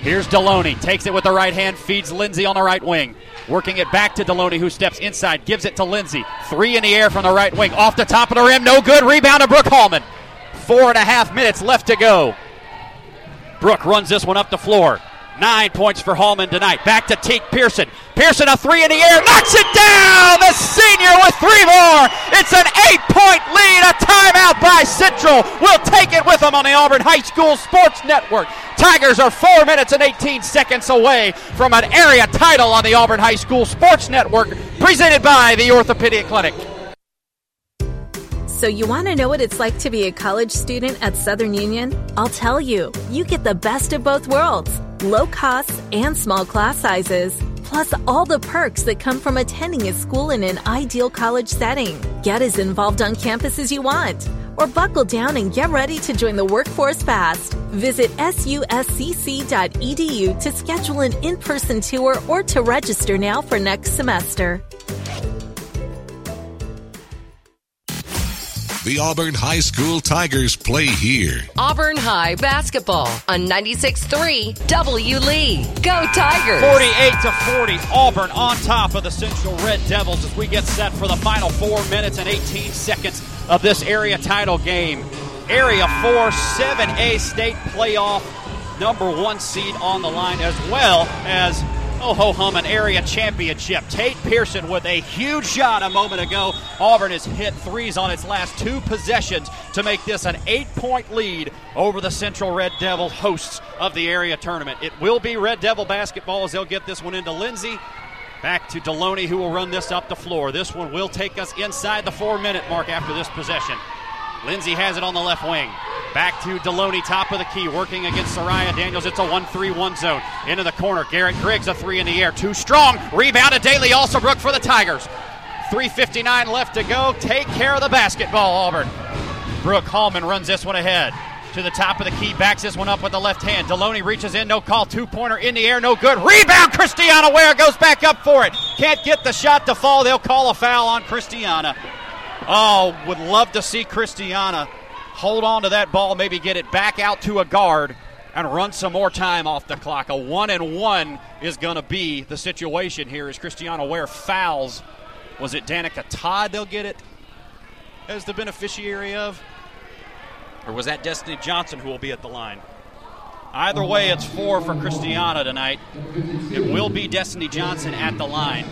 Here's Deloney. Takes it with the right hand, feeds Lindsay on the right wing. Working it back to Deloney, who steps inside, gives it to Lindsay. Three in the air from the right wing. Off the top of the rim, no good. Rebound to Brooke Hallman. Four and a half minutes left to go. Brooke runs this one up the floor. Nine points for Hallman tonight. Back to Tate Pearson. Pearson, a three in the air, knocks it down! The senior with three more! It's an eight point lead. A timeout by Central. We'll take it with them on the Auburn High School Sports Network. Tigers are four minutes and 18 seconds away from an area title on the Auburn High School Sports Network, presented by the Orthopedic Clinic. So, you want to know what it's like to be a college student at Southern Union? I'll tell you. You get the best of both worlds low costs and small class sizes. Plus, all the perks that come from attending a school in an ideal college setting. Get as involved on campus as you want. Or buckle down and get ready to join the workforce fast. Visit suscc.edu to schedule an in person tour or to register now for next semester. The Auburn High School Tigers play here. Auburn High basketball on 96.3 W Lee. Go Tigers! 48 to 40, Auburn on top of the Central Red Devils as we get set for the final four minutes and 18 seconds of this area title game. Area 4, 7A state playoff, number one seed on the line, as well as Oh ho hum an area championship. Tate Pearson with a huge shot a moment ago. Auburn has hit threes on its last two possessions to make this an eight point lead over the Central Red Devil hosts of the area tournament. It will be Red Devil basketball as they'll get this one into Lindsay. Back to Deloney, who will run this up the floor. This one will take us inside the four minute mark after this possession. Lindsay has it on the left wing. Back to Deloney, top of the key, working against Soraya Daniels. It's a 1 3 1 zone. Into the corner. Garrett Griggs, a three in the air. Too strong. Rebound to Daly Alsobrook for the Tigers. 3.59 left to go. Take care of the basketball, Auburn. Brooke Hallman runs this one ahead. To the top of the key, backs this one up with the left hand. Deloney reaches in, no call, two pointer in the air, no good. Rebound, Christiana Ware goes back up for it. Can't get the shot to fall. They'll call a foul on Christiana. Oh, would love to see Christiana hold on to that ball, maybe get it back out to a guard and run some more time off the clock. A one and one is going to be the situation here as Christiana Ware fouls. Was it Danica Todd they'll get it as the beneficiary of? Or was that Destiny Johnson who will be at the line? Either way, it's four for Christiana tonight. It will be Destiny Johnson at the line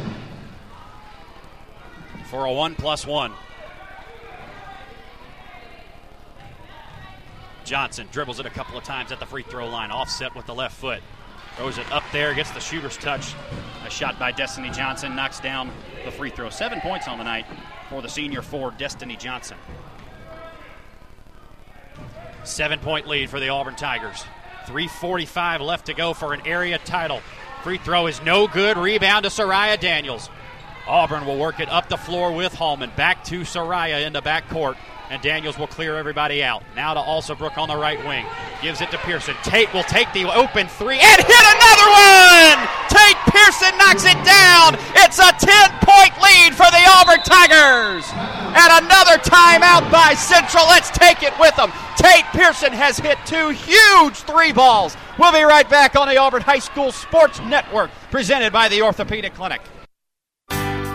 for a one plus one. Johnson dribbles it a couple of times at the free throw line, offset with the left foot. Throws it up there, gets the shooter's touch. A shot by Destiny Johnson knocks down the free throw. Seven points on the night for the senior forward, Destiny Johnson. Seven point lead for the Auburn Tigers. 3.45 left to go for an area title. Free throw is no good. Rebound to Soraya Daniels. Auburn will work it up the floor with Hallman. Back to Soraya in the backcourt and Daniels will clear everybody out. Now to Alsobrook on the right wing. Gives it to Pearson. Tate will take the open three and hit another one! Tate Pearson knocks it down. It's a 10 point lead for the Auburn Tigers. And another timeout by Central. Let's take it with them. Tate Pearson has hit two huge three balls. We'll be right back on the Auburn High School Sports Network, presented by the Orthopedic Clinic.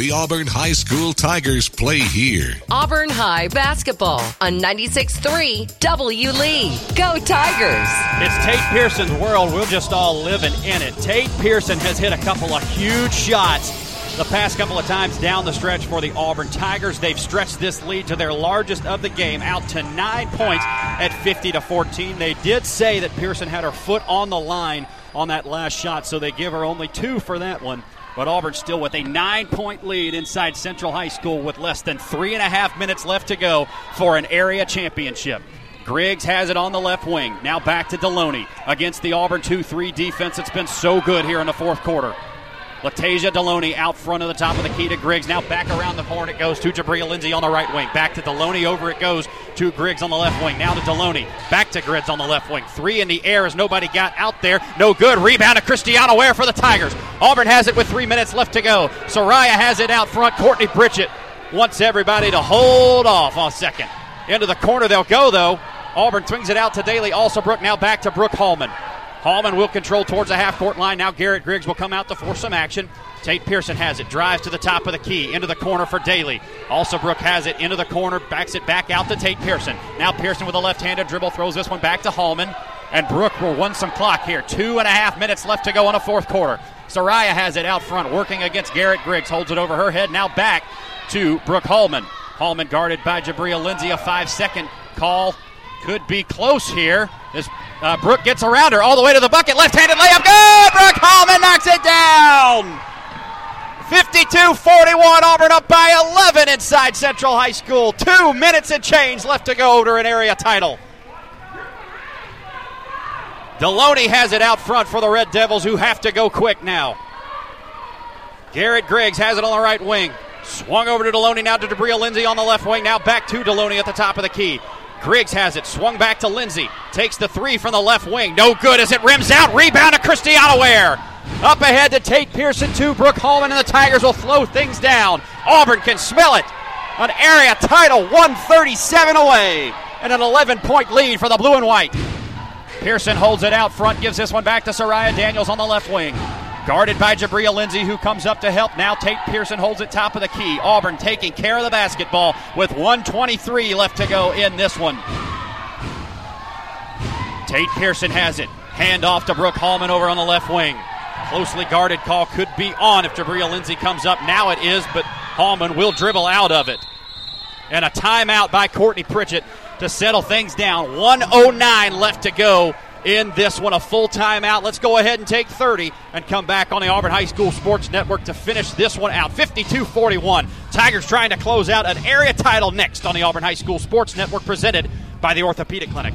The Auburn High School Tigers play here. Auburn High basketball on 96.3 W Lee. Go Tigers! It's Tate Pearson's world. We're just all living in it. Tate Pearson has hit a couple of huge shots the past couple of times down the stretch for the Auburn Tigers. They've stretched this lead to their largest of the game, out to nine points at 50 to 14. They did say that Pearson had her foot on the line on that last shot, so they give her only two for that one. But Auburn still with a nine point lead inside Central High School with less than three and a half minutes left to go for an area championship. Griggs has it on the left wing. Now back to Deloney against the Auburn 2 3 defense. It's been so good here in the fourth quarter. Latasia Deloney out front of the top of the key to Griggs. Now back around the horn it goes to Jabria Lindsay on the right wing. Back to Deloney. Over it goes to Griggs on the left wing. Now to Deloney. Back to Griggs on the left wing. Three in the air as nobody got out there. No good. Rebound to Christiana Ware for the Tigers. Auburn has it with three minutes left to go. Soraya has it out front. Courtney Pritchett wants everybody to hold off on second. Into the corner they'll go though. Auburn swings it out to Daly Alsobrook. Now back to Brooke Hallman. Hallman will control towards the half court line. Now Garrett Griggs will come out to force some action. Tate Pearson has it, drives to the top of the key, into the corner for Daly. Alsobrook has it into the corner, backs it back out to Tate Pearson. Now Pearson with a left handed dribble throws this one back to Hallman. And Brooke will run some clock here. Two and a half minutes left to go in a fourth quarter. Soraya has it out front, working against Garrett Griggs, holds it over her head. Now back to Brooke Hallman. Hallman guarded by Jabria Lindsay. A five second call could be close here. As uh, Brooke gets around her all the way to the bucket. Left handed layup. Good! Brooke Hallman knocks it down. 52 41. Auburn up by 11 inside Central High School. Two minutes and change left to go to an area title. Deloney has it out front for the Red Devils, who have to go quick now. Garrett Griggs has it on the right wing. Swung over to Deloney, now to Jabria Lindsay on the left wing. Now back to Deloney at the top of the key. Griggs has it, swung back to Lindsay. Takes the three from the left wing. No good as it rims out. Rebound to Christiana Ware. Up ahead to Tate Pearson, to Brooke Hallman, and the Tigers will slow things down. Auburn can smell it. An area title, 137 away, and an 11 point lead for the blue and white. Pearson holds it out front, gives this one back to Soraya Daniels on the left wing. Guarded by Jabria Lindsay, who comes up to help. Now Tate Pearson holds it top of the key. Auburn taking care of the basketball with 123 left to go in this one. Tate Pearson has it. Hand off to Brooke Hallman over on the left wing. Closely guarded call could be on if Jabria Lindsay comes up. Now it is, but Hallman will dribble out of it. And a timeout by Courtney Pritchett to settle things down. 109 left to go in this one. A full timeout. Let's go ahead and take 30 and come back on the Auburn High School Sports Network to finish this one out. 52 41. Tigers trying to close out an area title next on the Auburn High School Sports Network presented by the Orthopedic Clinic.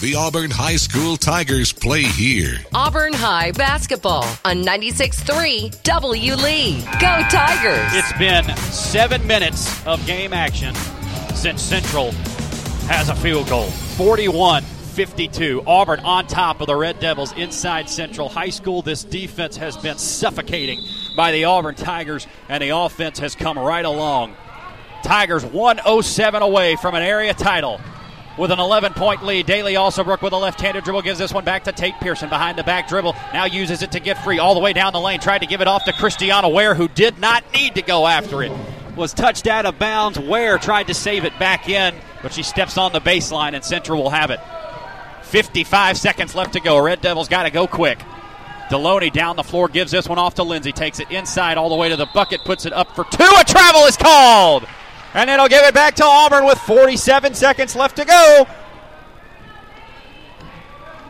The Auburn High School Tigers play here. Auburn High basketball on 96.3 W Lee. Go Tigers! It's been seven minutes of game action since Central has a field goal. 41 52. Auburn on top of the Red Devils inside Central High School. This defense has been suffocating by the Auburn Tigers, and the offense has come right along. Tigers 107 away from an area title with an 11 point lead. Daly Alsobrook with a left handed dribble gives this one back to Tate Pearson behind the back dribble. Now uses it to get free all the way down the lane. Tried to give it off to Christiana Ware, who did not need to go after it. Was touched out of bounds. Ware tried to save it back in, but she steps on the baseline, and Central will have it. 55 seconds left to go. Red Devils got to go quick. Deloney down the floor gives this one off to Lindsay. Takes it inside all the way to the bucket, puts it up for two. A travel is called. And it'll give it back to Auburn with 47 seconds left to go.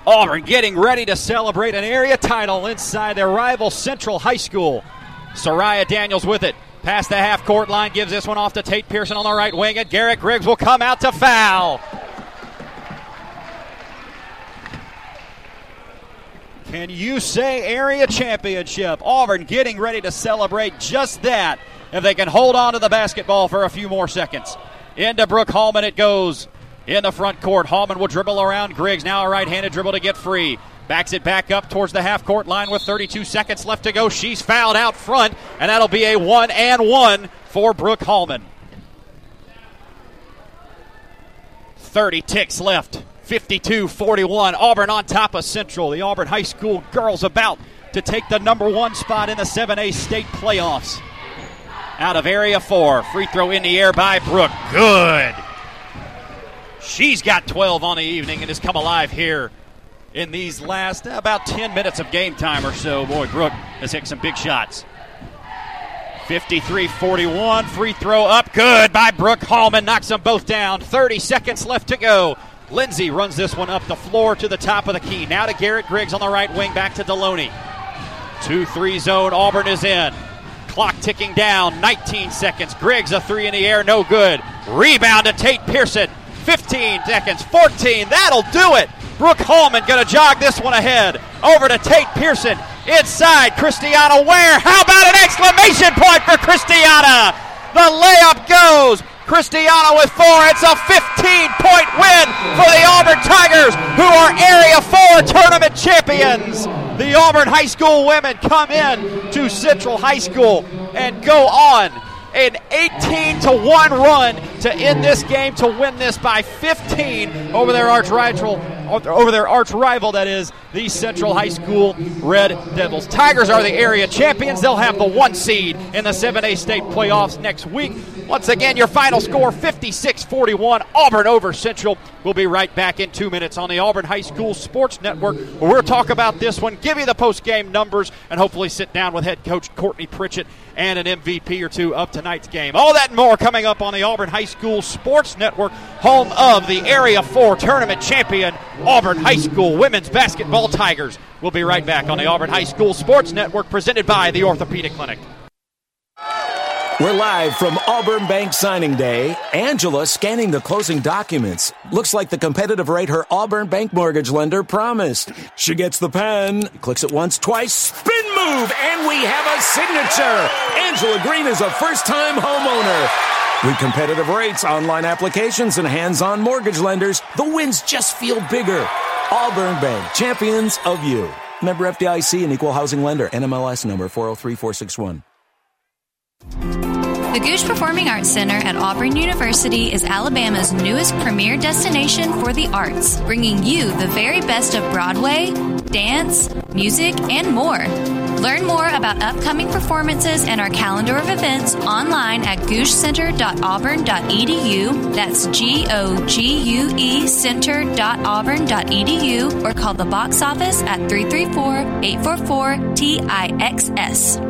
Auburn getting ready to celebrate an area title inside their rival Central High School. Soraya Daniels with it. Past the half court line, gives this one off to Tate Pearson on the right wing, and Garrett Griggs will come out to foul. Can you say area championship? Auburn getting ready to celebrate just that if they can hold on to the basketball for a few more seconds. Into Brooke Hallman it goes in the front court. Hallman will dribble around Griggs. Now a right handed dribble to get free. Backs it back up towards the half court line with 32 seconds left to go. She's fouled out front, and that'll be a one and one for Brooke Hallman. 30 ticks left. 52 41. Auburn on top of Central. The Auburn High School girls about to take the number one spot in the 7A state playoffs. Out of area four. Free throw in the air by Brooke. Good. She's got 12 on the evening and has come alive here in these last uh, about 10 minutes of game time or so. Boy, Brooke has hit some big shots. 53 41. Free throw up. Good by Brooke Hallman. Knocks them both down. 30 seconds left to go. Lindsay runs this one up the floor to the top of the key. Now to Garrett Griggs on the right wing. Back to Deloney. 2 3 zone. Auburn is in. Clock ticking down. 19 seconds. Griggs a three in the air. No good. Rebound to Tate Pearson. 15 seconds, 14. That'll do it. Brooke Hallman going to jog this one ahead. Over to Tate Pearson. Inside, Christiana Ware. How about an exclamation point for Christiana? The layup goes. Christiana with four. It's a 15 point win for the Auburn Tigers, who are Area 4 tournament champions. The Auburn High School women come in to Central High School and go on an 18 to 1 run to end this game to win this by 15 over their arch rival over their arch rival that is the Central High School Red Devils. Tigers are the area champions. They'll have the 1 seed in the 7A state playoffs next week. Once again, your final score 56-41 Auburn over Central. We'll be right back in 2 minutes on the Auburn High School Sports Network where we'll talk about this one, give you the post-game numbers and hopefully sit down with head coach Courtney Pritchett and an MVP or two of tonight's game. All that and more coming up on the Auburn High School Sports Network, home of the Area 4 tournament champion Auburn High School women's basketball Tigers. We'll be right back on the Auburn High School Sports Network presented by the Orthopedic Clinic. We're live from Auburn Bank signing day. Angela scanning the closing documents. Looks like the competitive rate her Auburn Bank mortgage lender promised. She gets the pen, clicks it once, twice, spin move, and we have a signature. Angela Green is a first time homeowner. With competitive rates, online applications, and hands on mortgage lenders, the wins just feel bigger. Auburn Bank, champions of you. Member FDIC and equal housing lender, NMLS number 403461. The Gogue Performing Arts Center at Auburn University is Alabama's newest premier destination for the arts, bringing you the very best of Broadway, dance, music, and more. Learn more about upcoming performances and our calendar of events online at goguecenter.auburn.edu. That's G O G U E center.auburn.edu or call the box office at 334 844 TIXS.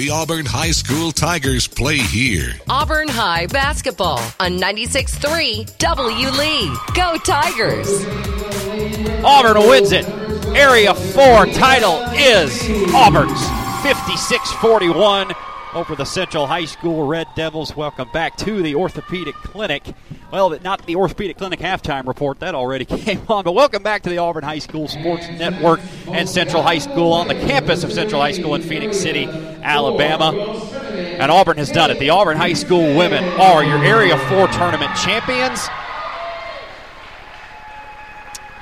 The Auburn High School Tigers play here. Auburn High basketball on 96.3 W Lee. Go Tigers! Auburn wins it. Area 4 title is Auburn's 56 41 over the Central High School Red Devils. Welcome back to the Orthopedic Clinic. Well, not the Orthopedic Clinic halftime report, that already came on, but welcome back to the Auburn High School Sports Network and Central High School on the campus of Central High School in Phenix City, Alabama. And Auburn has done it. The Auburn High School women are your Area 4 tournament champions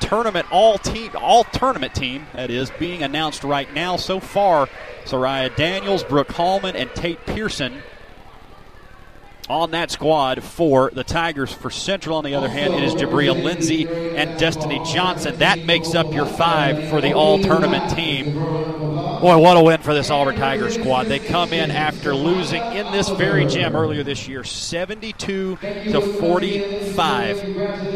tournament all team all tournament team that is being announced right now so far Soraya Daniels, Brooke Hallman, and Tate Pearson on that squad for the Tigers. For Central, on the other hand, it is Jabria Lindsay and Destiny Johnson. That makes up your five for the all tournament team. Boy, what a win for this Auburn Tigers squad. They come in after losing in this very gym earlier this year, 72 to 45.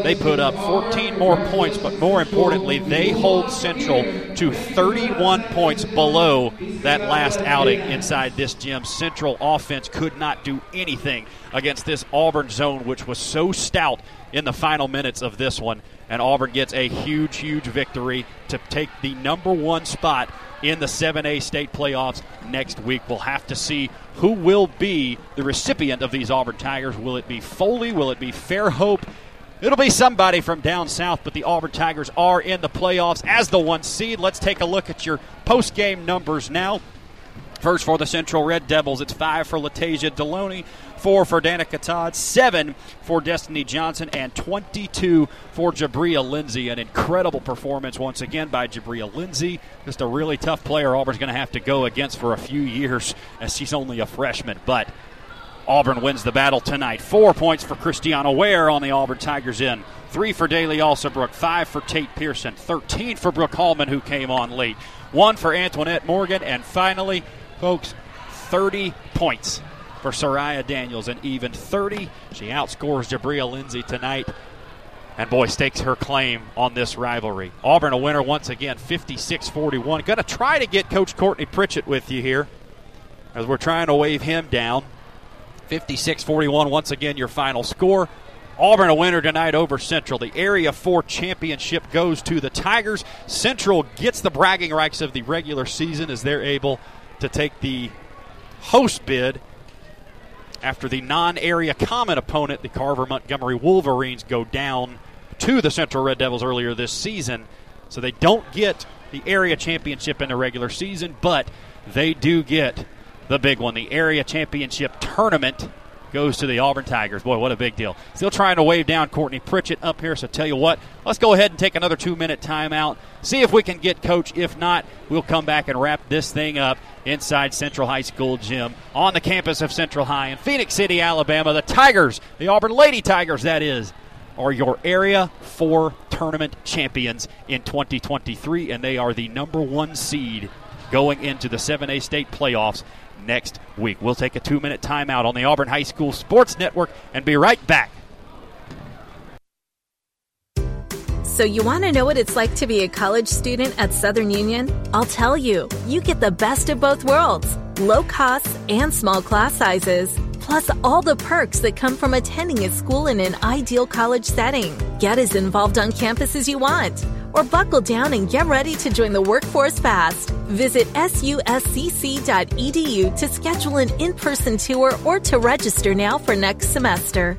They put up 14 more points, but more importantly, they hold Central to 31 points below that last outing inside this gym. Central offense could not do anything against this Auburn zone, which was so stout in the final minutes of this one. And Auburn gets a huge, huge victory to take the number one spot in the 7A state playoffs next week. We'll have to see who will be the recipient of these Auburn Tigers. Will it be Foley? Will it be Fairhope? It'll be somebody from down south, but the Auburn Tigers are in the playoffs as the one seed. Let's take a look at your post game numbers now. First for the Central Red Devils, it's five for Latasia Deloney, four for Danica Todd, seven for Destiny Johnson, and 22 for Jabria Lindsay. An incredible performance once again by Jabria Lindsay. Just a really tough player Auburn's going to have to go against for a few years as she's only a freshman. But Auburn wins the battle tonight. Four points for Christiana Ware on the Auburn Tigers in. Three for Daly Alsobrook, five for Tate Pearson, 13 for Brooke Hallman, who came on late, one for Antoinette Morgan, and finally, folks, 30 points for Soraya Daniels, and even 30. She outscores Jabria Lindsay tonight. And boy, stakes her claim on this rivalry. Auburn a winner once again, 56 41. Going to try to get Coach Courtney Pritchett with you here as we're trying to wave him down. 56 41, once again, your final score. Auburn a winner tonight over Central. The Area 4 championship goes to the Tigers. Central gets the bragging rights of the regular season as they're able to take the host bid after the non area common opponent, the Carver Montgomery Wolverines, go down to the Central Red Devils earlier this season. So they don't get the area championship in the regular season, but they do get the big one. The area championship tournament goes to the Auburn Tigers. Boy, what a big deal. Still trying to wave down Courtney Pritchett up here, so tell you what, let's go ahead and take another two minute timeout. See if we can get Coach. If not, we'll come back and wrap this thing up inside Central High School gym on the campus of Central High in Phenix City, Alabama. The Tigers, the Auburn Lady Tigers, that is, are your Area 4 tournament champions in 2023, and they are the number one seed going into the 7A state playoffs next week. We'll take a two minute timeout on the Auburn High School Sports Network and be right back. So, you want to know what it's like to be a college student at Southern Union? I'll tell you. You get the best of both worlds low costs and small class sizes, plus all the perks that come from attending a school in an ideal college setting. Get as involved on campus as you want, or buckle down and get ready to join the workforce fast. Visit suscc.edu to schedule an in person tour or to register now for next semester.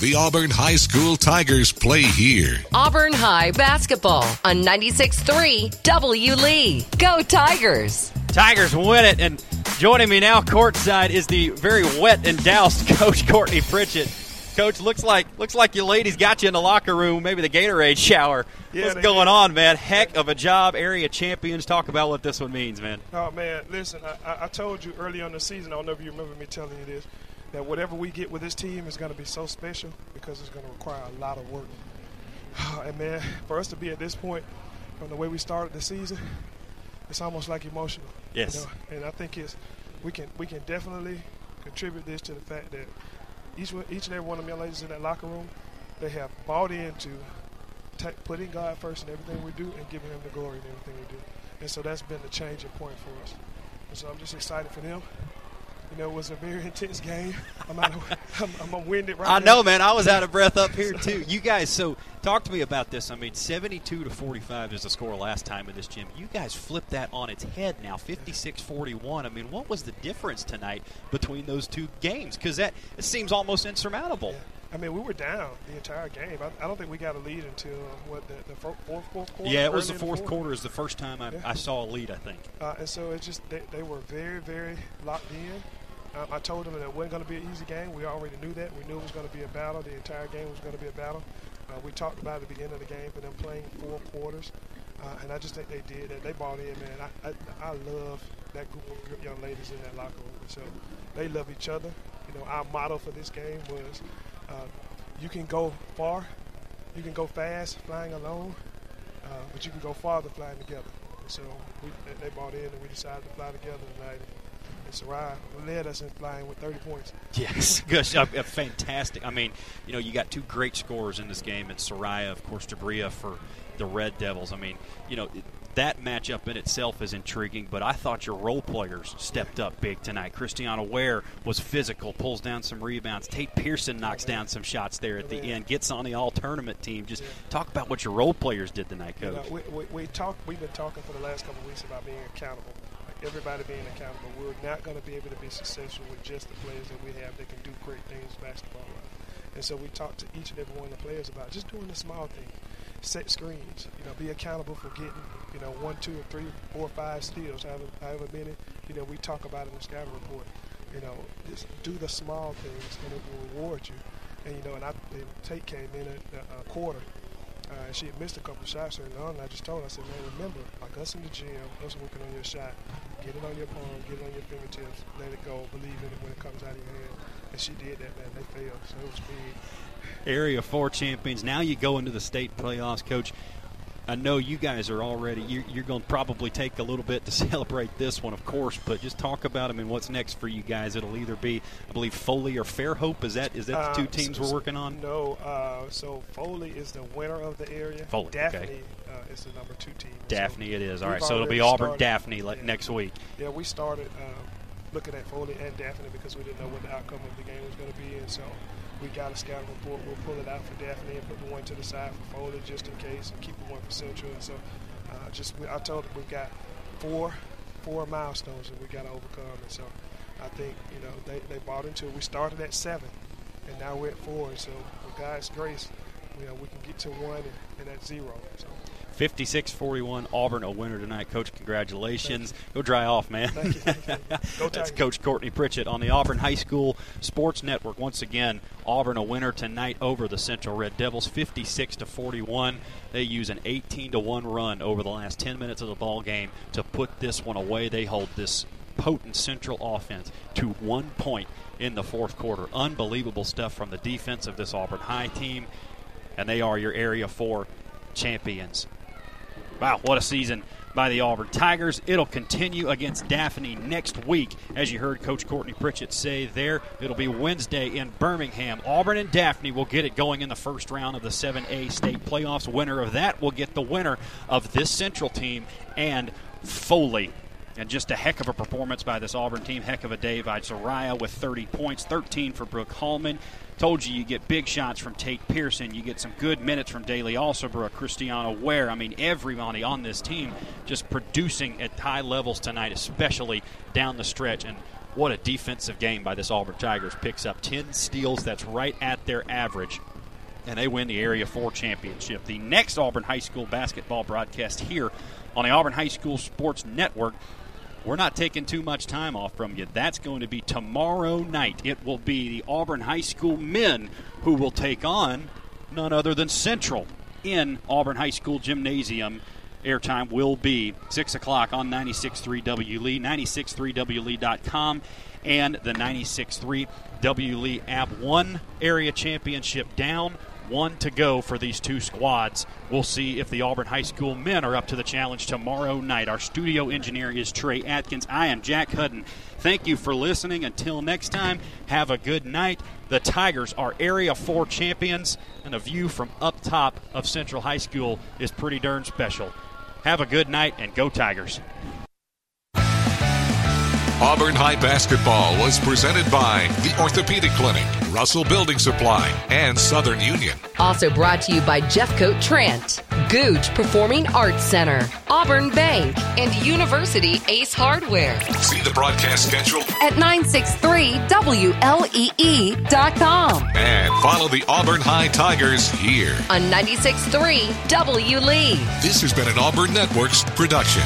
The Auburn High School Tigers play here. Auburn High basketball on 96.3 W. Lee. Go Tigers! Tigers win it, and joining me now courtside is the very wet and doused Coach Courtney Pritchett. Coach, looks like looks like you ladies got you in the locker room, maybe the Gatorade shower. Yeah, What's going did. on, man? Heck of a job, area champions. Talk about what this one means, man. Oh man, listen, I- I, told you early on the season. I don't know if you remember me telling you this. That whatever we get with this team is going to be so special because it's going to require a lot of work. And man, for us to be at this point, from the way we started the season, it's almost like emotional. you Yes. know? And I think it's we can we can definitely contribute this to the fact that each each and every one of my ladies in that locker room, they have bought into putting God first in everything we do and giving Him the glory in everything we do. And so that's been the changing point for us. And so I'm just excited for them. You know, it was a very intense game. I'm out of, I'm, I'm winded right I now. know, man. I was out of breath up here too. You guys, so talk to me about this. I mean, seventy-two to forty-five is the score last time in this gym. You guys flipped that on its head now, 56-41. I mean, what was the difference tonight between those two games? Because that it seems almost insurmountable. I mean, we were down the entire game. I, I don't think we got a lead until what the, the fir- fourth, fourth quarter. Yeah, it was the fourth quarter. Is the first time I, Yeah. I saw a lead. I think. Uh, and so it's just they, they were very, very locked in. I told them that it wasn't going to be an easy game. We already knew that. We knew it was going to be a battle. The entire game was going to be a battle. Uh, we talked about at the beginning of the game for them playing four quarters, uh, and I just think they did that. They bought in, man. I, I, I love that group of young ladies in that locker room. So they love each other. You know, our motto for this game was, uh, "You can go far, you can go fast flying alone, uh, but you can go farther flying together." So we, they bought in, and we decided to fly together tonight. Sarai led us in flying with 30 points. Yes, gosh, uh, fantastic. I mean, you know, you got two great scorers in this game, and Soraya, of course, Jabria for the Red Devils. I mean, you know, that matchup in itself is intriguing, but I thought your role players stepped up big tonight. Christiana Ware was physical, pulls down some rebounds. Tate Pearson knocks down some shots there at the end, gets on the all tournament team. Just talk about what your role players did tonight, You Coach. know, we, we, we talk, we've been talking for the last couple of weeks about being accountable. Everybody being accountable. We're not going to be able to be successful with just the players that we have that can do great things basketball wise. And so we talked to each and every one of the players about just doing the small things. Set screens, you know, be accountable for getting, you know, one, two, or three, four, five steals, however, however many, you know, we talk about in the scouting report. You know, just do the small things and it will reward you. And, you know, and I, and Tate came in at a quarter uh, she had missed a couple shots early on. And I just told her, I said, man, remember, like us in the gym, us working on your shot, get it on your palm, get it on your fingertips, let it go, believe in it when it comes out of your hand. And she did that, man. They failed, so it was big. Area Four champions. Now you go into the state playoffs, Coach. I know you guys are already. You're, you're going to probably take a little bit to celebrate this one, of course. But just talk about. them and what's next for you guys? It'll either be, I believe, Foley or Fairhope. Is that is that the two Uh, teams so- we're working on? No, uh, so Foley is the winner of the area. Foley, okay. Daphne uh, is the number two team. So Daphne, it is. All right. so it'll be Auburn, started- Daphne like, next week. Yeah, we started uh, looking at Foley and Daphne because we didn't know what the outcome of the game was going to be, and so we got a scouting report. We'll pull it out for Daphne and put the one to the side for Foley just in case, and keep the one for Central. And so, uh, just we, I told them we've got four four milestones that we got to overcome, and so I think you know they, they bought into it. We started at seven, and now we're at four. And so, with God's grace, you know we can get to one and, and at zero. So. 56-41, Auburn a winner tonight. Coach, congratulations. Go dry off, man. Thank you, thank you. That's Coach Courtney Pritchett on the Auburn High School Sports Network. Once again, Auburn a winner tonight over the Central Red Devils, 56 to 41. They use an 18 to one run over the last 10 minutes of the ball game to put this one away. They hold this potent Central offense to one point in the fourth quarter. Unbelievable stuff from the defense of this Auburn High team, and they are your Area Four champions. Wow, what a season by the Auburn Tigers. It'll continue against Daphne next week. As you heard Coach Courtney Pritchett say there, it'll be Wednesday in Birmingham. Auburn and Daphne will get it going in the first round of the 7A state playoffs. Winner of that will get the winner of this Central team and Foley. And just a heck of a performance by this Auburn team. Heck of a day by Soraya with 30 points, 13 for Brooke Hallman. Told you you get big shots from Tate Pearson. You get some good minutes from Daly Alsobrook, Christiana Ware. I mean, everybody on this team just producing at high levels tonight, especially down the stretch. And What a defensive game by this Auburn Tigers. Picks up 10 steals. That's right at their average. And they win the Area 4 championship. The next Auburn High School basketball broadcast here on the Auburn High School Sports Network. We're not taking too much time off from you. That's going to be tomorrow night. It will be the Auburn High School men who will take on none other than Central in Auburn High School Gymnasium. Airtime will be 6 o'clock on 96.3 WLEE, 96.3WLEE.com, and the 96.3 WLEE app. One area championship down, one to go for these two squads. We'll see if the Auburn High School men are up to the challenge tomorrow night. Our studio engineer is Trey Atkins. I am Jack Hudden. Thank you for listening. Until next time, have a good night. The Tigers are Area 4 champions, and a view from up top of Central High School is pretty darn special. Have a good night and go Tigers. Auburn High basketball was presented by the Orthopedic Clinic, Russell Building Supply, and Southern Union. Also brought to you by Jeffcoat Trant, Gogue Performing Arts Center, Auburn Bank, and University Ace Hardware. See the broadcast schedule At 963WLEE.com and follow the Auburn High Tigers here. on 96.3 WLEE. This has been an Auburn Networks production.